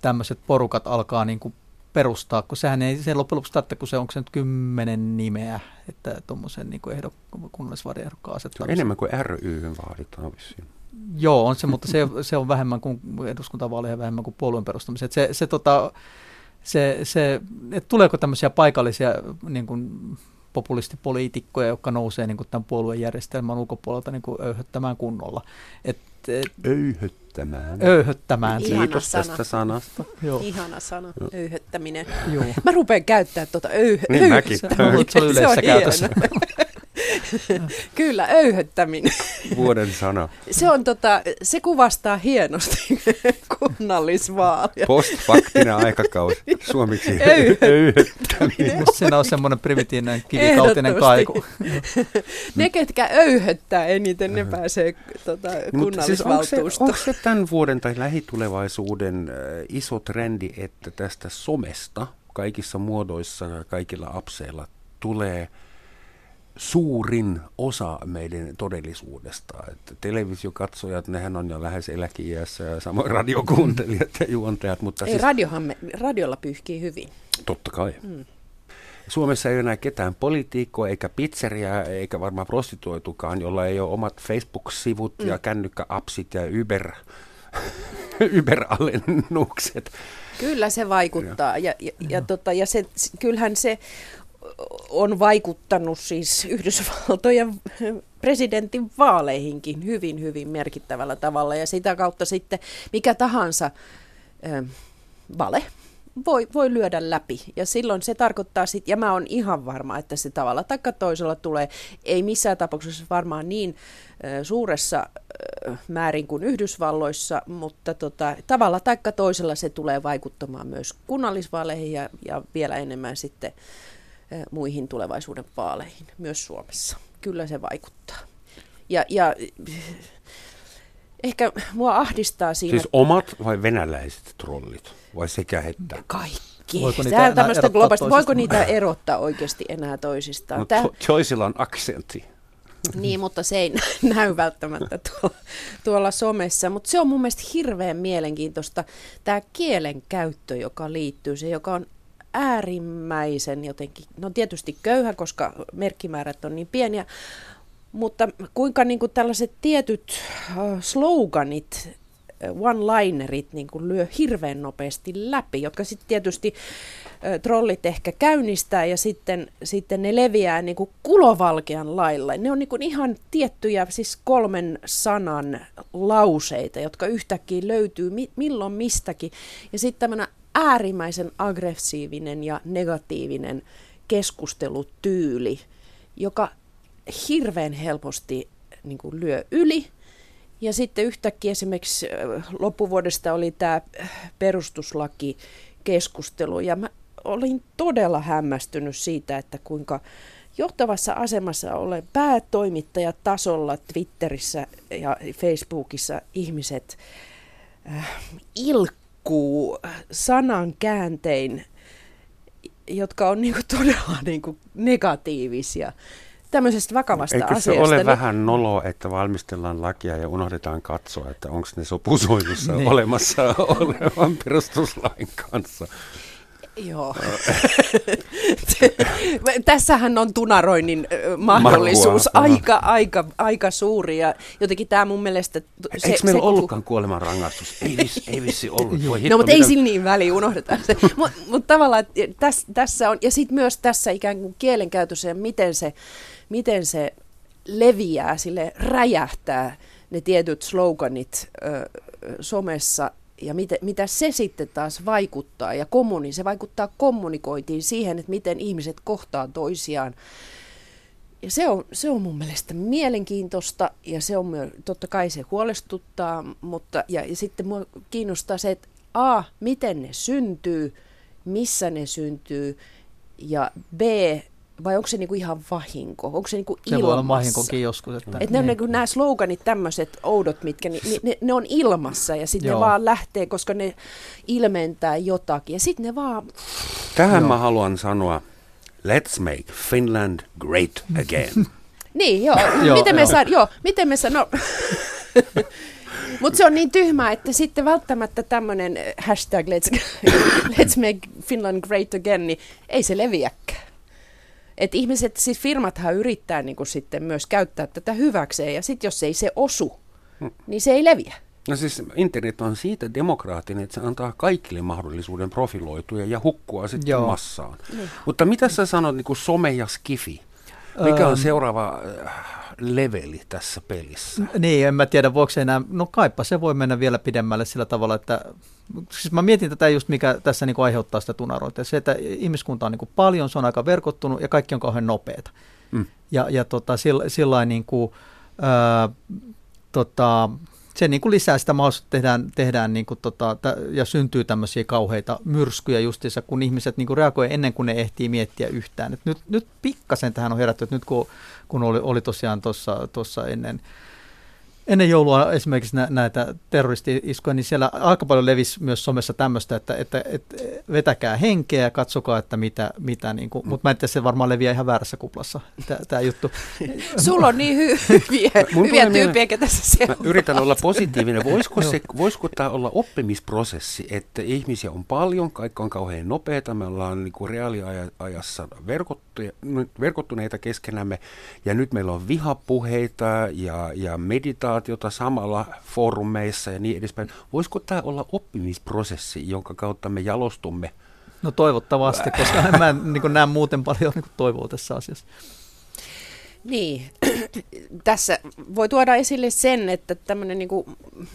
tämmöiset porukat alkaa niin kuin perustaa, kun sehän ei se loppujen lopuksi tarvitse, kun se onko se nyt kymmenen nimeä, että tuommoisen niin ehdok, kunnallisvaaliehdokkaan asettaa. Enemmän kuin ry vaaditaan vissiin. Joo, on se, mutta se, se on vähemmän kuin eduskuntavaaleja vähemmän kuin puolueen perustamisen. Se, se, tota, se, se, että tuleeko tämmöisiä paikallisia niin kuin populistipoliitikkoja, jotka nousee niin kuin tämän puoluejärjestelmän ulkopuolelta niin kuin öyhöttämään kunnolla. Et, et, öyhöttämään. Öyhöttämään. Ihana Kiitos sana. tästä sanasta. Joo. Ihana sana, Joo. öyhöttäminen. Joo. Mä rupean käyttämään tuota öyhö, niin mäkin. Se, se on yleisessä käytössä. Kyllä, öyhöttäminen. Vuoden sana. Se, on tota, se kuvastaa hienosti kunnallisvaalia. Postfaktinen aikakausi. Suomiksi öyhöttäminen. Siinä on semmoinen primitiivinen kivikautinen kaiku. ne, ketkä öyhöttää eniten, ne pääsee tota, kunnallisvaltuustoon. Siis onko, se, onko se tämän vuoden tai lähitulevaisuuden äh, iso trendi, että tästä somesta kaikissa muodoissa ja kaikilla apseilla tulee – suurin osa meidän todellisuudesta. Että televisiokatsojat, nehän on jo lähes eläkeiässä ja samoin radiokuuntelijat ja juontajat. Mutta ei, siis, radiohan me, radiolla pyyhkii hyvin. Totta kai. Hmm. Suomessa ei ole enää ketään poliitikkoa, eikä pizzeria, eikä varmaan prostituoitukaan, jolla ei ole omat Facebook-sivut mm. ja kännykkäapsit ja Uber, Uber-alennukset. Kyllä se vaikuttaa. Ja, ja, ja, tota, ja se, kyllähän se on vaikuttanut siis Yhdysvaltojen presidentin vaaleihinkin hyvin, hyvin merkittävällä tavalla. Ja sitä kautta sitten mikä tahansa äh, vale voi, voi lyödä läpi. Ja silloin se tarkoittaa sitten, ja mä oon ihan varma, että se tavalla tai toisella tulee, ei missään tapauksessa varmaan niin äh, suuressa äh, määrin kuin Yhdysvalloissa, mutta tota, tavalla tai toisella se tulee vaikuttamaan myös kunnallisvaaleihin ja, ja vielä enemmän sitten muihin tulevaisuuden vaaleihin, myös Suomessa. Kyllä se vaikuttaa. Ja, ja ehkä mua ahdistaa siinä... Siis omat vai venäläiset trollit? Vai sekä että? Kaikki. Voiko niitä, tämmöistä globaalista, voiko niitä erottaa oikeasti enää toisistaan? No, Tää... Joyceilla on aksentti. Niin, mutta se ei näy välttämättä tuolla, tuolla somessa. Mutta se on mun mielestä hirveän mielenkiintoista, tämä kielen käyttö, joka liittyy, se joka on äärimmäisen jotenkin, no tietysti köyhä, koska merkkimäärät on niin pieniä, mutta kuinka niin kuin tällaiset tietyt sloganit, one-linerit niin kuin lyö hirveän nopeasti läpi, jotka sitten tietysti trollit ehkä käynnistää ja sitten, sitten ne leviää niin kuin kulovalkean lailla. Ne on niin kuin ihan tiettyjä siis kolmen sanan lauseita, jotka yhtäkkiä löytyy mi- milloin mistäkin. Ja sitten tämmöinen äärimmäisen aggressiivinen ja negatiivinen keskustelutyyli, joka hirveän helposti niin kuin lyö yli. Ja sitten yhtäkkiä esimerkiksi loppuvuodesta oli tämä perustuslaki keskustelu ja mä olin todella hämmästynyt siitä, että kuinka johtavassa asemassa ole päätoimittajatasolla Twitterissä ja Facebookissa ihmiset äh, ilkkuu sanan kääntein, jotka on niinku todella niinku negatiivisia tämmöisestä vakavasta Eikö asiasta. se ole niin- vähän nolo, että valmistellaan lakia ja unohdetaan katsoa, että onko ne sopusoinnussa Niin. olemassa olevan perustuslain kanssa? Joo. Tässähän on tunaroinnin mahdollisuus Marhua, aha. aika, aika, aika suuri ja jotenkin tämä mun mielestä... Se, Eikö meillä koko- ollutkaan kuoleman rangaistus? Ei, vis, ei vissi ollut. Voi hitto, No, mutta ei sillä niin väliä, unohdetaan se. Mutta mut tavallaan että täs, tässä on, ja sitten myös tässä ikään kuin kielenkäytössä ja miten se, miten se leviää, sille räjähtää ne tietyt sloganit ö, somessa ja mitä, mitä se sitten taas vaikuttaa ja kommuni, se vaikuttaa kommunikointiin siihen, että miten ihmiset kohtaa toisiaan. Ja se on, se on mun mielestä mielenkiintoista ja se on totta kai se huolestuttaa, mutta ja, ja sitten mua kiinnostaa se, että A, miten ne syntyy, missä ne syntyy ja B, vai onko se niinku ihan vahinko, onko se niinku Se voi olla ilmassa? vahinkokin joskus. Että, Että ne on niinku nämä sloganit, tämmöiset oudot, mitkä ni, ni, ne, ne on ilmassa ja sitten ne vaan lähtee, koska ne ilmentää jotakin. Ja sitten ne vaan, Tähän Joo. mä haluan sanoa, let's make Finland great again. niin joo, Joo, miten me saa, joo, miten me saa, no. Mutta se on niin tyhmää, että sitten välttämättä tämmöinen hashtag let's, let's make Finland great again, niin ei se leviäkään. Et ihmiset, siis firmathan yrittää niin sitten myös käyttää tätä hyväkseen, ja sitten jos ei se osu, niin se ei leviä. No siis internet on siitä demokraattinen, että se antaa kaikille mahdollisuuden profiloitua ja hukkua sitten Joo. massaan. Mutta mitä sä sanot niin kuin some ja skifi? Mikä on Öm. seuraava äh, leveli tässä pelissä? Niin, en mä tiedä, voiko se enää, no kaipa se voi mennä vielä pidemmälle sillä tavalla, että siis mä mietin tätä just, mikä tässä niin kuin aiheuttaa sitä tunarointia. Se, että ihmiskunta on niin kuin paljon, se on aika verkottunut ja kaikki on kauhean nopeata. Mm. Ja, ja tota, sillä, sillä niin kuin, ää, tota, se niin kuin lisää sitä mahdollisuutta, tehdään, tehdään niin kuin tota, ja syntyy tämmöisiä kauheita myrskyjä justiinsa, kun ihmiset niin kuin reagoi ennen kuin ne ehtii miettiä yhtään. Et nyt, nyt pikkasen tähän on herätty, että nyt kun, kun oli, oli tosiaan tuossa ennen, ennen joulua esimerkiksi nä, näitä terroristi-iskuja, niin siellä aika paljon levisi myös somessa tämmöistä, että, että, että vetäkää henkeä ja katsokaa, että mitä, mitä niin kuin, mutta mä en tiedä, se varmaan leviää ihan väärässä kuplassa, tämä juttu. Sulla on niin hy- hyviä, Mun hyviä tyyppejä, ketä sä Mä yritän olla positiivinen. Voisiko, se, voisiko tämä olla oppimisprosessi, että ihmisiä on paljon, kaikki on kauhean nopeita, me ollaan niin kuin reaaliajassa verkottuneita keskenämme, ja nyt meillä on vihapuheita ja, ja meditaatiota samalla foorumeissa ja niin edespäin. Voisiko tämä olla oppimisprosessi, jonka kautta me jalostumme? No toivottavasti, koska mä en niin näe muuten paljon niin kuin toivoa tässä asiassa. Niin, tässä voi tuoda esille sen, että tämmöinen niin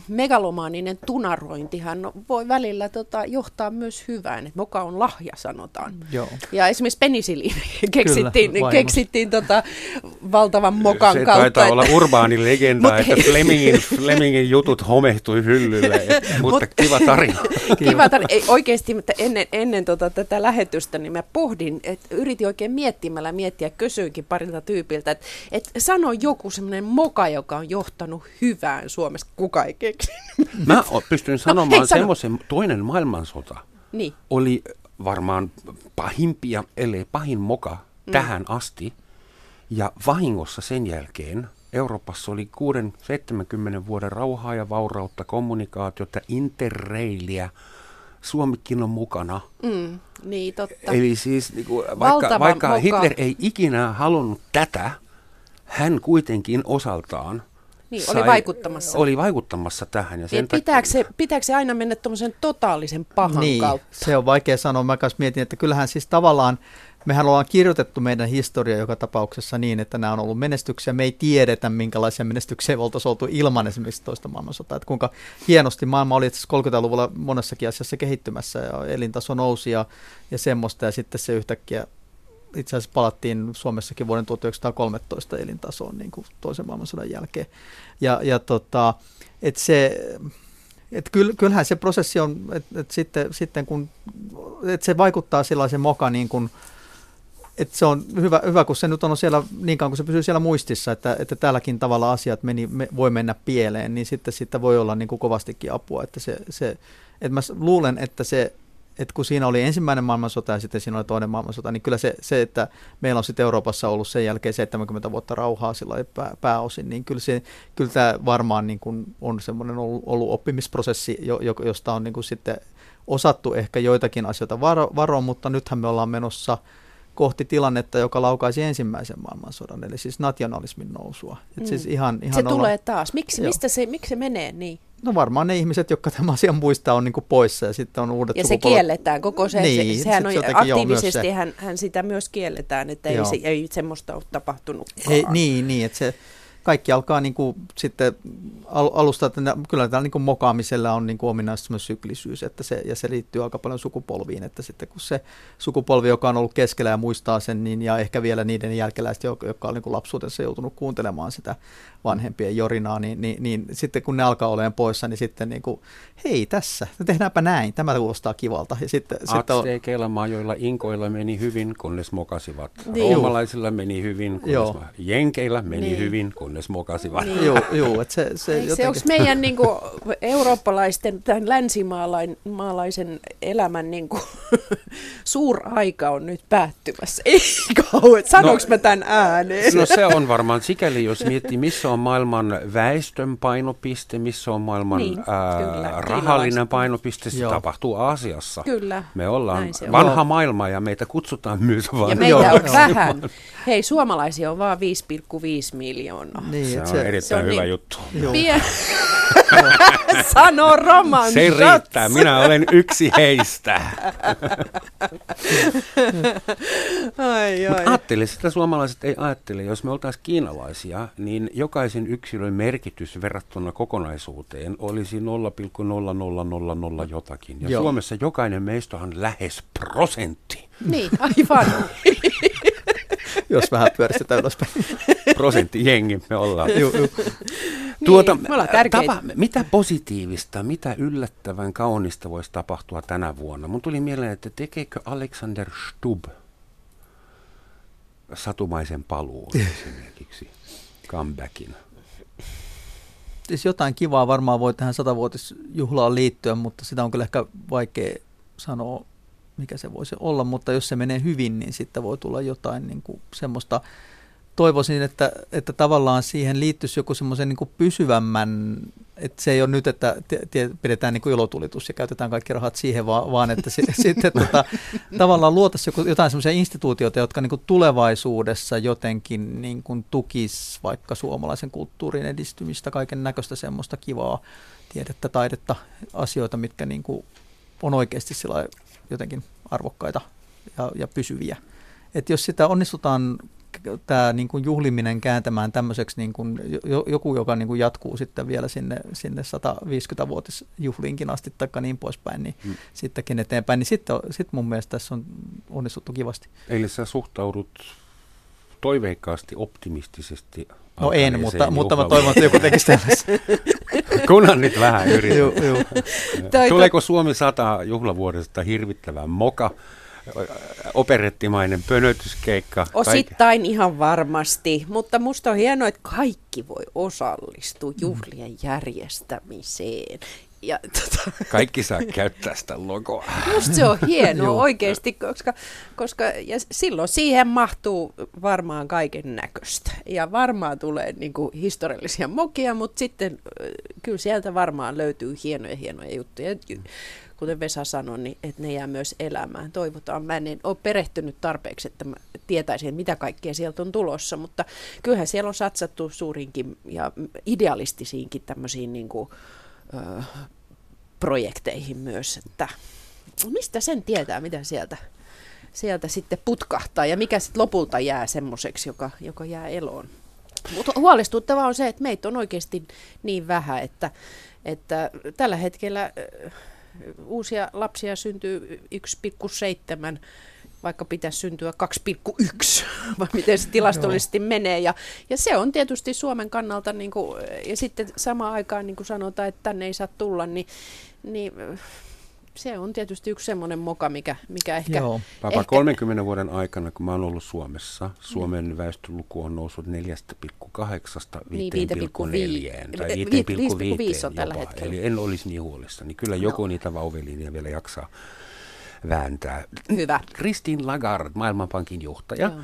megalomaaninen tunarointihan no- voi välillä tota, johtaa myös hyvään. Että moka on lahja, sanotaan. Joo. Ja esimerkiksi penisiliin keksittiin, vaimossa. keksittiin tota, valtavan mokan se kautta. taitaa olla urbaani legenda, Mut että. Flemingin, Flemingin jutut homehtui hyllylle, et, mutta kiva tarina. Kiva, tar- ei, oikeasti, mutta ennen, ennen tota, tätä lähetystä niin mä pohdin, että yritin oikein miettimällä miettiä, kysyinkin parilta tyypiltä, että et sano joku semmoinen moka, joka on johtanut hyvään Suomessa, kuka ei keksi. Mä pystyn sanomaan hei, no, sano. semmoisen, toinen maailmansota Niin, oli varmaan pahimpia, ellei pahin moka mm. tähän asti. Ja vahingossa sen jälkeen Euroopassa oli 6-70 vuoden rauhaa ja vaurautta, kommunikaatiota, interreiliä. Suomikin on mukana. mm, niin totta. Eli siis niin kuin, vaikka, vaikka moka. Hitler ei ikinä halunnut tätä, hän kuitenkin osaltaan Niin, oli vaikuttamassa. Oli vaikuttamassa tähän. Ja sen Niin, pitääkö, se, pitääkö se aina mennä tuommoisen totaalisen pahan niin, kautta? se on vaikea sanoa. Mä kanssa mietin, että kyllähän siis tavallaan, mehän ollaan kirjoitettu meidän historia joka tapauksessa niin, että nämä on ollut menestyksiä. Me ei tiedetä, minkälaisia menestyksiä oltaisiin oltu ilman esimerkiksi toista maailmansotaa. Että kuinka hienosti maailma oli itse asiassa 30-luvulla monessakin asiassa kehittymässä ja elintaso nousi ja, ja semmoista. Ja sitten se yhtäkkiä itse asiassa palattiin Suomessakin vuoden 1913 elintasoon niin kuin toisen maailmansodan jälkeen. Ja, ja tota, että se, et kyll, kyllähän se prosessi on, että et sitten, sitten kun, et se vaikuttaa sellaisen moka niin kuin et se on hyvä, hyvä, kun se nyt on siellä niin kauan, kun se pysyy siellä muistissa, että, että tälläkin tavalla asiat meni, me, voi mennä pieleen, niin sitten siitä voi olla niin kuin kovastikin apua. Että se, se, että mä luulen, että se että kun siinä oli ensimmäinen maailmansota ja sitten siinä oli toinen maailmansota, niin kyllä se, se että meillä on sitten Euroopassa ollut sen jälkeen 70 vuotta rauhaa sillä pää, pääosin, niin kyllä, se, kyllä tämä varmaan niin kuin on semmoinen ollut, ollut oppimisprosessi, jo, josta on niin kuin sitten osattu ehkä joitakin asioita varo, varo, mutta nythän me ollaan menossa kohti tilannetta, joka laukaisi ensimmäisen maailmansodan, eli siis nationalismin nousua. Et mm. siis ihan, ihan se olla, tulee taas. Miksi, mistä se, miksi se menee niin? No varmaan ne ihmiset, jotka tämän asian muistaa, on niin poissa ja sitten on uudet Ja se kielletään koko se, niin, se sehän on aktiivisesti, se. Hän, hän sitä myös kielletään, että ei, se, ei semmoista ole tapahtunut. niin, niin, että se, kaikki alkaa niin kuin sitten al- alusta, että kyllä tällä niin kuin mokaamisella on niin kuin ominaista syklisyys, että se, ja se liittyy aika paljon sukupolviin, että sitten kun se sukupolvi, joka on ollut keskellä ja muistaa sen, niin, ja ehkä vielä niiden jälkeläiset, jotka on niin kuin lapsuudessa joutunut kuuntelemaan sitä vanhempien jorinaa, niin, niin, niin sitten kun ne alkaa olemaan poissa, niin sitten niin kuin, hei tässä, tehdäänpä näin, tämä kuulostaa kivalta. Ja sitten, sitten on... joilla inkoilla meni hyvin, kunnes mokasivat. Niin. Roomalaisilla meni hyvin, kunnes Joo. jenkeillä meni niin. hyvin, kunnes mokasivat. Niin. Joo, joo, että se, se, jotenkin... se onko meidän niin kuin, eurooppalaisten, tämän länsimaalaisen elämän niin kuin, suuraika on nyt päättymässä? Ei kauan, sanoinko no, mä tämän ääneen? No se on varmaan sikäli, jos miettii, missä on maailman väestön painopiste, missä on maailman niin, ää, kyllä, rahallinen painopiste, se Joo. tapahtuu Aasiassa. Kyllä. Me ollaan vanha on. maailma ja meitä kutsutaan myös vaan. Ja meitä on vähän. Hei, suomalaisia on vain 5,5 miljoonaa. Niin, se, on se, erittäin se on hyvä niin, juttu. Pien... Sano roman Se riittää, minä olen yksi heistä. ai, ai. Mutta ajattele, sitä suomalaiset ei ajattele. Jos me oltaisiin kiinalaisia, niin jokaisen yksilön merkitys verrattuna kokonaisuuteen olisi 0,0000 jotakin. Ja Joo. Suomessa jokainen meistä on lähes prosentti. Niin, aivan. jos vähän pyöristetään ylöspäin. Prosentti jengi me ollaan. Juu, juu. Tuota, niin, tapa, mitä positiivista, mitä yllättävän kaunista voisi tapahtua tänä vuonna? Mun tuli mieleen, että tekeekö Alexander Stubb satumaisen paluun esimerkiksi comebackin? Siis jotain kivaa varmaan voi tähän satavuotisjuhlaan liittyä, mutta sitä on kyllä ehkä vaikea sanoa mikä se voisi olla, mutta jos se menee hyvin, niin sitten voi tulla jotain niin kuin semmoista, toivoisin, että, että tavallaan siihen liittyisi joku semmoisen niin pysyvämmän, että se ei ole nyt, että pidetään niin ilotulitus ja käytetään kaikki rahat siihen, vaan, vaan että se, sitten tota, tavallaan luotaisiin joku, jotain semmoisia instituutioita, jotka niin tulevaisuudessa jotenkin niin kuin vaikka suomalaisen kulttuurin edistymistä, kaiken näköistä semmoista kivaa tiedettä, taidetta, asioita, mitkä niin kuin on oikeasti jotenkin arvokkaita ja, ja pysyviä. Et jos sitä onnistutaan tämä niin kuin juhliminen kääntämään tämmöiseksi niin kuin joku, joka niin kuin jatkuu sitten vielä sinne, sinne 150-vuotisjuhliinkin asti tai niin poispäin, niin hmm. sittenkin eteenpäin, niin sitten sit mun mielestä tässä on onnistuttu kivasti. Eli sä suhtaudut toiveikkaasti, optimistisesti No en, mutta, mutta mä toivon, että joku tekisi tällaista. Kunhan nyt vähän yritän. Tuleeko Suomi 100 juhlavuodesta hirvittävän moka? Operettimainen pönötyskeikka. Osittain kaikki. ihan varmasti, mutta musta on hienoa, että kaikki voi osallistua juhlien järjestämiseen. Ja, tota, Kaikki saa käyttää sitä logoa. Musta se on hienoa oikeasti, koska, koska ja silloin siihen mahtuu varmaan kaiken näköistä. Ja varmaan tulee niin kuin, historiallisia mokia, mutta sitten kyllä sieltä varmaan löytyy hienoja hienoja juttuja. Kuten Vesa sanoi, niin että ne jää myös elämään. Toivotaan. Mä en ole perehtynyt tarpeeksi, että mä tietäisin, mitä kaikkea sieltä on tulossa, mutta kyllähän siellä on satsattu suurinkin ja idealistisiinkin tämmöisiin niin kuin, projekteihin myös, että mistä sen tietää, mitä sieltä, sieltä sitten putkahtaa ja mikä sitten lopulta jää semmoiseksi, joka, joka jää eloon. Mutta huolestuttavaa on se, että meitä on oikeasti niin vähän, että, että tällä hetkellä uusia lapsia syntyy 1,7 vaikka pitäisi syntyä 2,1, vai miten se tilastollisesti menee. Ja, ja se on tietysti Suomen kannalta, niin kuin, ja sitten samaan aikaan niin kuin sanotaan, että tänne ei saa tulla, niin, niin se on tietysti yksi semmoinen moka, mikä, mikä ehkä... Joo. Papa, ehkä 30 vuoden aikana, kun mä oon ollut Suomessa, Suomen väestöluku on noussut 4,8 Niin, 5,4 tai 5,5 on 5,5 tällä jopa. hetkellä. Eli en olisi niin huolissani. Kyllä joku niitä vauvelinja vielä jaksaa vääntää. Hyvä. Christine Lagarde, Maailmanpankin johtaja, Joo.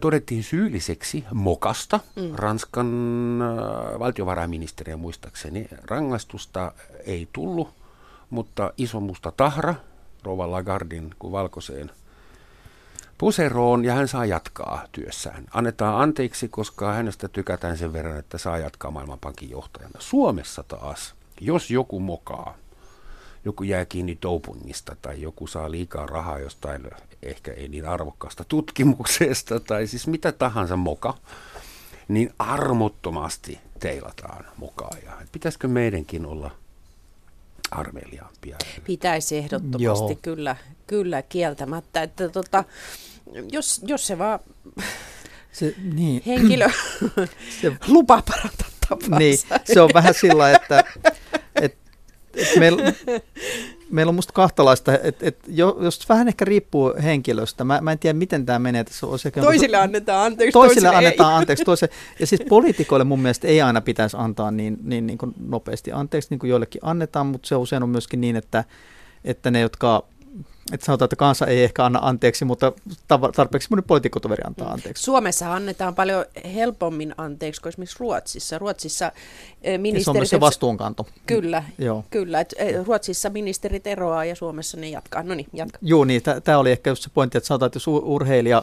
Todettiin syylliseksi mokasta mm. Ranskan valtiovarainministeriä muistaakseni. Rangaistusta ei tullut, mutta iso musta tahra Rova Lagardin kuin valkoiseen puseroon ja hän saa jatkaa työssään. Annetaan anteeksi, koska hänestä tykätään sen verran, että saa jatkaa Maailmanpankin johtajana. Suomessa taas, jos joku mokaa, joku jää kiinni dopingista tai joku saa liikaa rahaa jostain ehkä ei niin arvokkaasta tutkimuksesta tai siis mitä tahansa moka, niin armottomasti teilataan mukaan. Ja pitäisikö meidänkin olla armeliaampia? Pitäisi ehdottomasti Joo. kyllä, kyllä kieltämättä, että tota, jos, jos se vaan Se, niin, henkilö se, lupaa parantaa tapansa. niin, se on vähän sillä, että et, et meillä, meillä on musta kahtalaista, että et, jo- jos vähän ehkä riippuu henkilöstä, mä, mä en tiedä miten tämä menee. Tässä on sekä Toisille annetaan anteeksi, toisille toisille annetaan ei. anteeksi. Toisille, ja siis poliitikoille mun mielestä ei aina pitäisi antaa niin, niin, niin kuin nopeasti anteeksi, niin kuin joillekin annetaan, mutta se usein on myöskin niin, että, että ne, jotka että sanotaan, että kansa ei ehkä anna anteeksi, mutta tarpeeksi moni poliitikkotoveri antaa anteeksi. Suomessa annetaan paljon helpommin anteeksi kuin esimerkiksi Ruotsissa. Ruotsissa eh, Ja se on ministerit... myös se vastuunkanto. Kyllä, Joo. kyllä. Et, eh, Ruotsissa ministerit eroaa ja Suomessa ne jatkaa. No niin, jatka. Joo, niin tämä oli ehkä just se pointti, että sanotaan, että jos urheilija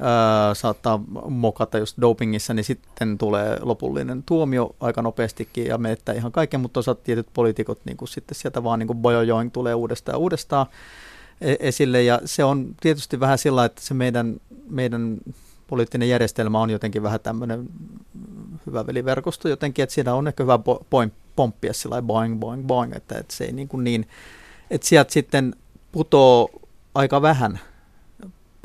ää, saattaa mokata just dopingissa, niin sitten tulee lopullinen tuomio aika nopeastikin ja menettää ihan kaiken, mutta toisaalta tietyt poliitikot niin kuin sitten sieltä vaan niin kuin bojojoing tulee uudestaan ja uudestaan esille ja se on tietysti vähän sillä, että se meidän, meidän poliittinen järjestelmä on jotenkin vähän tämmöinen hyvä veliverkosto jotenkin, että siinä on ehkä hyvä po- poim- pomppia sillä boing, boing, boing, että, että se ei niin, kuin niin että sieltä sitten putoo aika vähän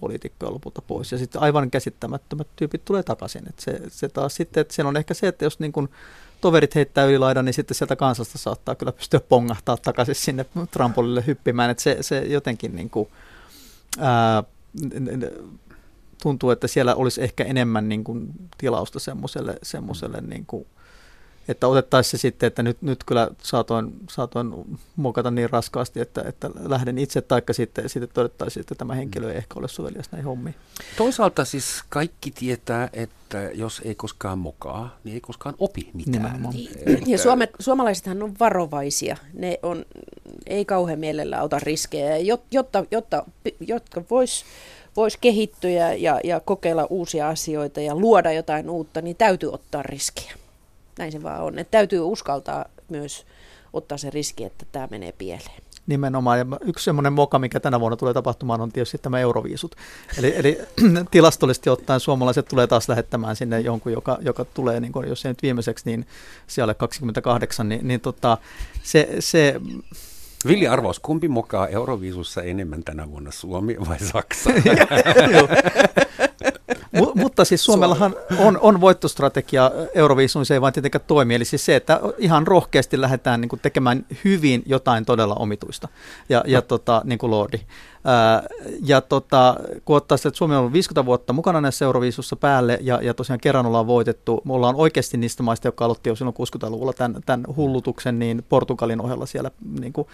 poliitikkoja lopulta pois. Ja sitten aivan käsittämättömät tyypit tulee takaisin. Et se, se taas sitten, että siellä on ehkä se, että jos niin kun toverit heittää yli laidan, niin sitten sieltä kansasta saattaa kyllä pystyä pongahtaa takaisin sinne trampolille hyppimään. Että se, se jotenkin niin kuin, ää, tuntuu, että siellä olisi ehkä enemmän niin kuin tilausta semmoiselle, semmoiselle niin kuin, että otettaisiin se sitten, että nyt, nyt kyllä saatoin, saatoin mokata niin raskaasti, että, että lähden itse, taikka sitten, sitten todettaisiin, että tämä henkilö ei ehkä ole sovelias näihin hommiin. Toisaalta siis kaikki tietää, että jos ei koskaan mokaa, niin ei koskaan opi mitään. Nimenomaan. Ja Suome, suomalaisethan on varovaisia. Ne on, ei kauhean mielellä ota riskejä. Jotta, jotta, jotka vois, vois kehittyä ja, ja kokeilla uusia asioita ja luoda jotain uutta, niin täytyy ottaa riskiä. Näin se vaan on. Et täytyy uskaltaa myös ottaa se riski, että tämä menee pieleen. Nimenomaan. Ja yksi semmoinen moka, mikä tänä vuonna tulee tapahtumaan, on tietysti tämä euroviisut. Eli, eli tilastollisesti ottaen suomalaiset tulee taas lähettämään sinne jonkun, joka, joka tulee, niin kuin, jos ei nyt viimeiseksi, niin siellä 28, niin, niin tota, se, se Villi Arvaus, kumpi mokaa Euroviisussa enemmän tänä vuonna, Suomi vai Saksa? Mu- mutta siis Suomellahan on, on voittostrategia Euroviisuun, se ei vain tietenkään toimi. Eli siis se, että ihan rohkeasti lähdetään niin kuin tekemään hyvin jotain todella omituista. Ja, ja tota, niin kuin Lordi. Ää, ja tota, kun ottaa sitä, että Suomi on ollut 50 vuotta mukana näissä Euroviisussa päälle, ja, ja tosiaan kerran ollaan voitettu, me ollaan oikeasti niistä maista, jotka aloitti jo silloin 60-luvulla tämän, tämän hullutuksen, niin Portugalin ohella siellä, niin kuin,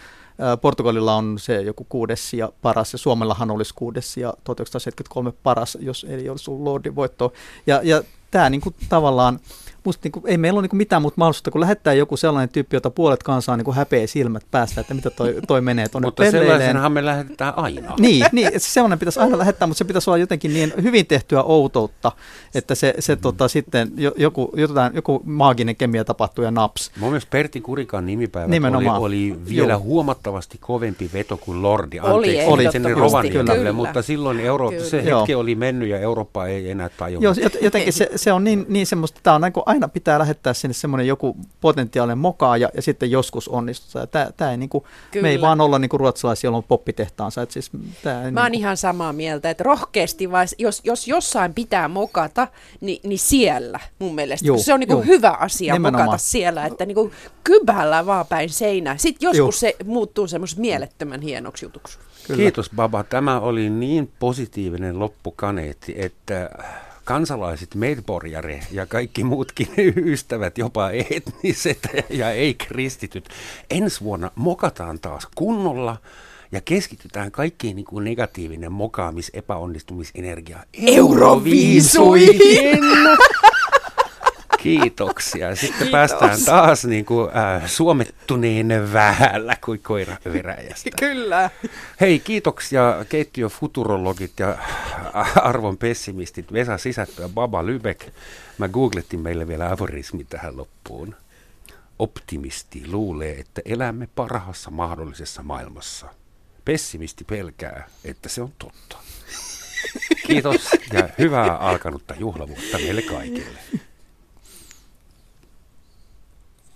Portugalilla on se joku kuudes ja paras, ja Suomellahan olisi kuudes ja 1973 paras, jos ei olisi ollut Lordin voittoa. Ja, ja tämä niin kuin, tavallaan, musta niin kuin, ei meillä ole niin kuin mitään muuta mahdollisuutta, kun lähettää joku sellainen tyyppi, jota puolet kansaa niin kuin häpeä silmät päästä, että mitä toi, toi menee tuonne Mutta sellaisenhan me lähetetään aina. Niin, niin sellainen pitäisi aina lähettää, mutta se pitäisi olla jotenkin niin hyvin tehtyä outoutta, että se, se tota, sitten jo- joku, jotain, joku maaginen kemia tapahtuu ja naps. Mun mielestä Pertti Kurikan nimipäivä oli, oli vielä Joo. huomattavasti kovempi veto kuin Lordi. Oli Anteeksi, Oli. sen ehdottomasti, Rovaniemelle, kyllä. mutta silloin Euro, Kyllä. se Joo. hetki oli mennyt ja Eurooppa ei enää tajunnut. Joo, jot- jotenkin se, se on niin, niin semmoista, tämä on niin kuin aina aina pitää lähettää sinne semmoinen joku potentiaalinen mokaa ja, ja sitten joskus onnistuu. Tää, tää ei niinku, me ei vaan olla niinku ruotsalaisia, joilla on poppitehtaansa. Et siis, tää Mä oon niinku, ihan samaa mieltä, että rohkeasti, vai jos, jos jossain pitää mokata, niin, niin siellä mun mielestä. Juu, Juu, se on niinku juu. hyvä asia Nimenomaan. mokata siellä, että niinku kybällä vaan päin seinää. Sitten joskus Juu. se muuttuu semmoisen mielettömän hienoksi jutuksi. Kyllä. Kiitos Baba. Tämä oli niin positiivinen loppukaneetti, että kansalaiset, medborgare ja kaikki muutkin ystävät, jopa etniset ja ei-kristityt, ensi vuonna mokataan taas kunnolla ja keskitytään kaikkiin niin kuin negatiivinen mokaamis, epäonnistumisenergia Euroviisuihin! Kiitoksia. Sitten Kiitos. päästään taas niin kuin, äh, suomettuneen vähällä kuin koira veräjästä. Kyllä. Hei, kiitoksia keittiöfuturologit ja arvon pessimistit Vesa Sisättö ja Baba Lübeck. Mä googlettiin meille vielä aforismi tähän loppuun. Optimisti luulee, että elämme parhaassa mahdollisessa maailmassa. Pessimisti pelkää, että se on totta. Kiitos ja hyvää alkanutta juhlavuotta meille kaikille.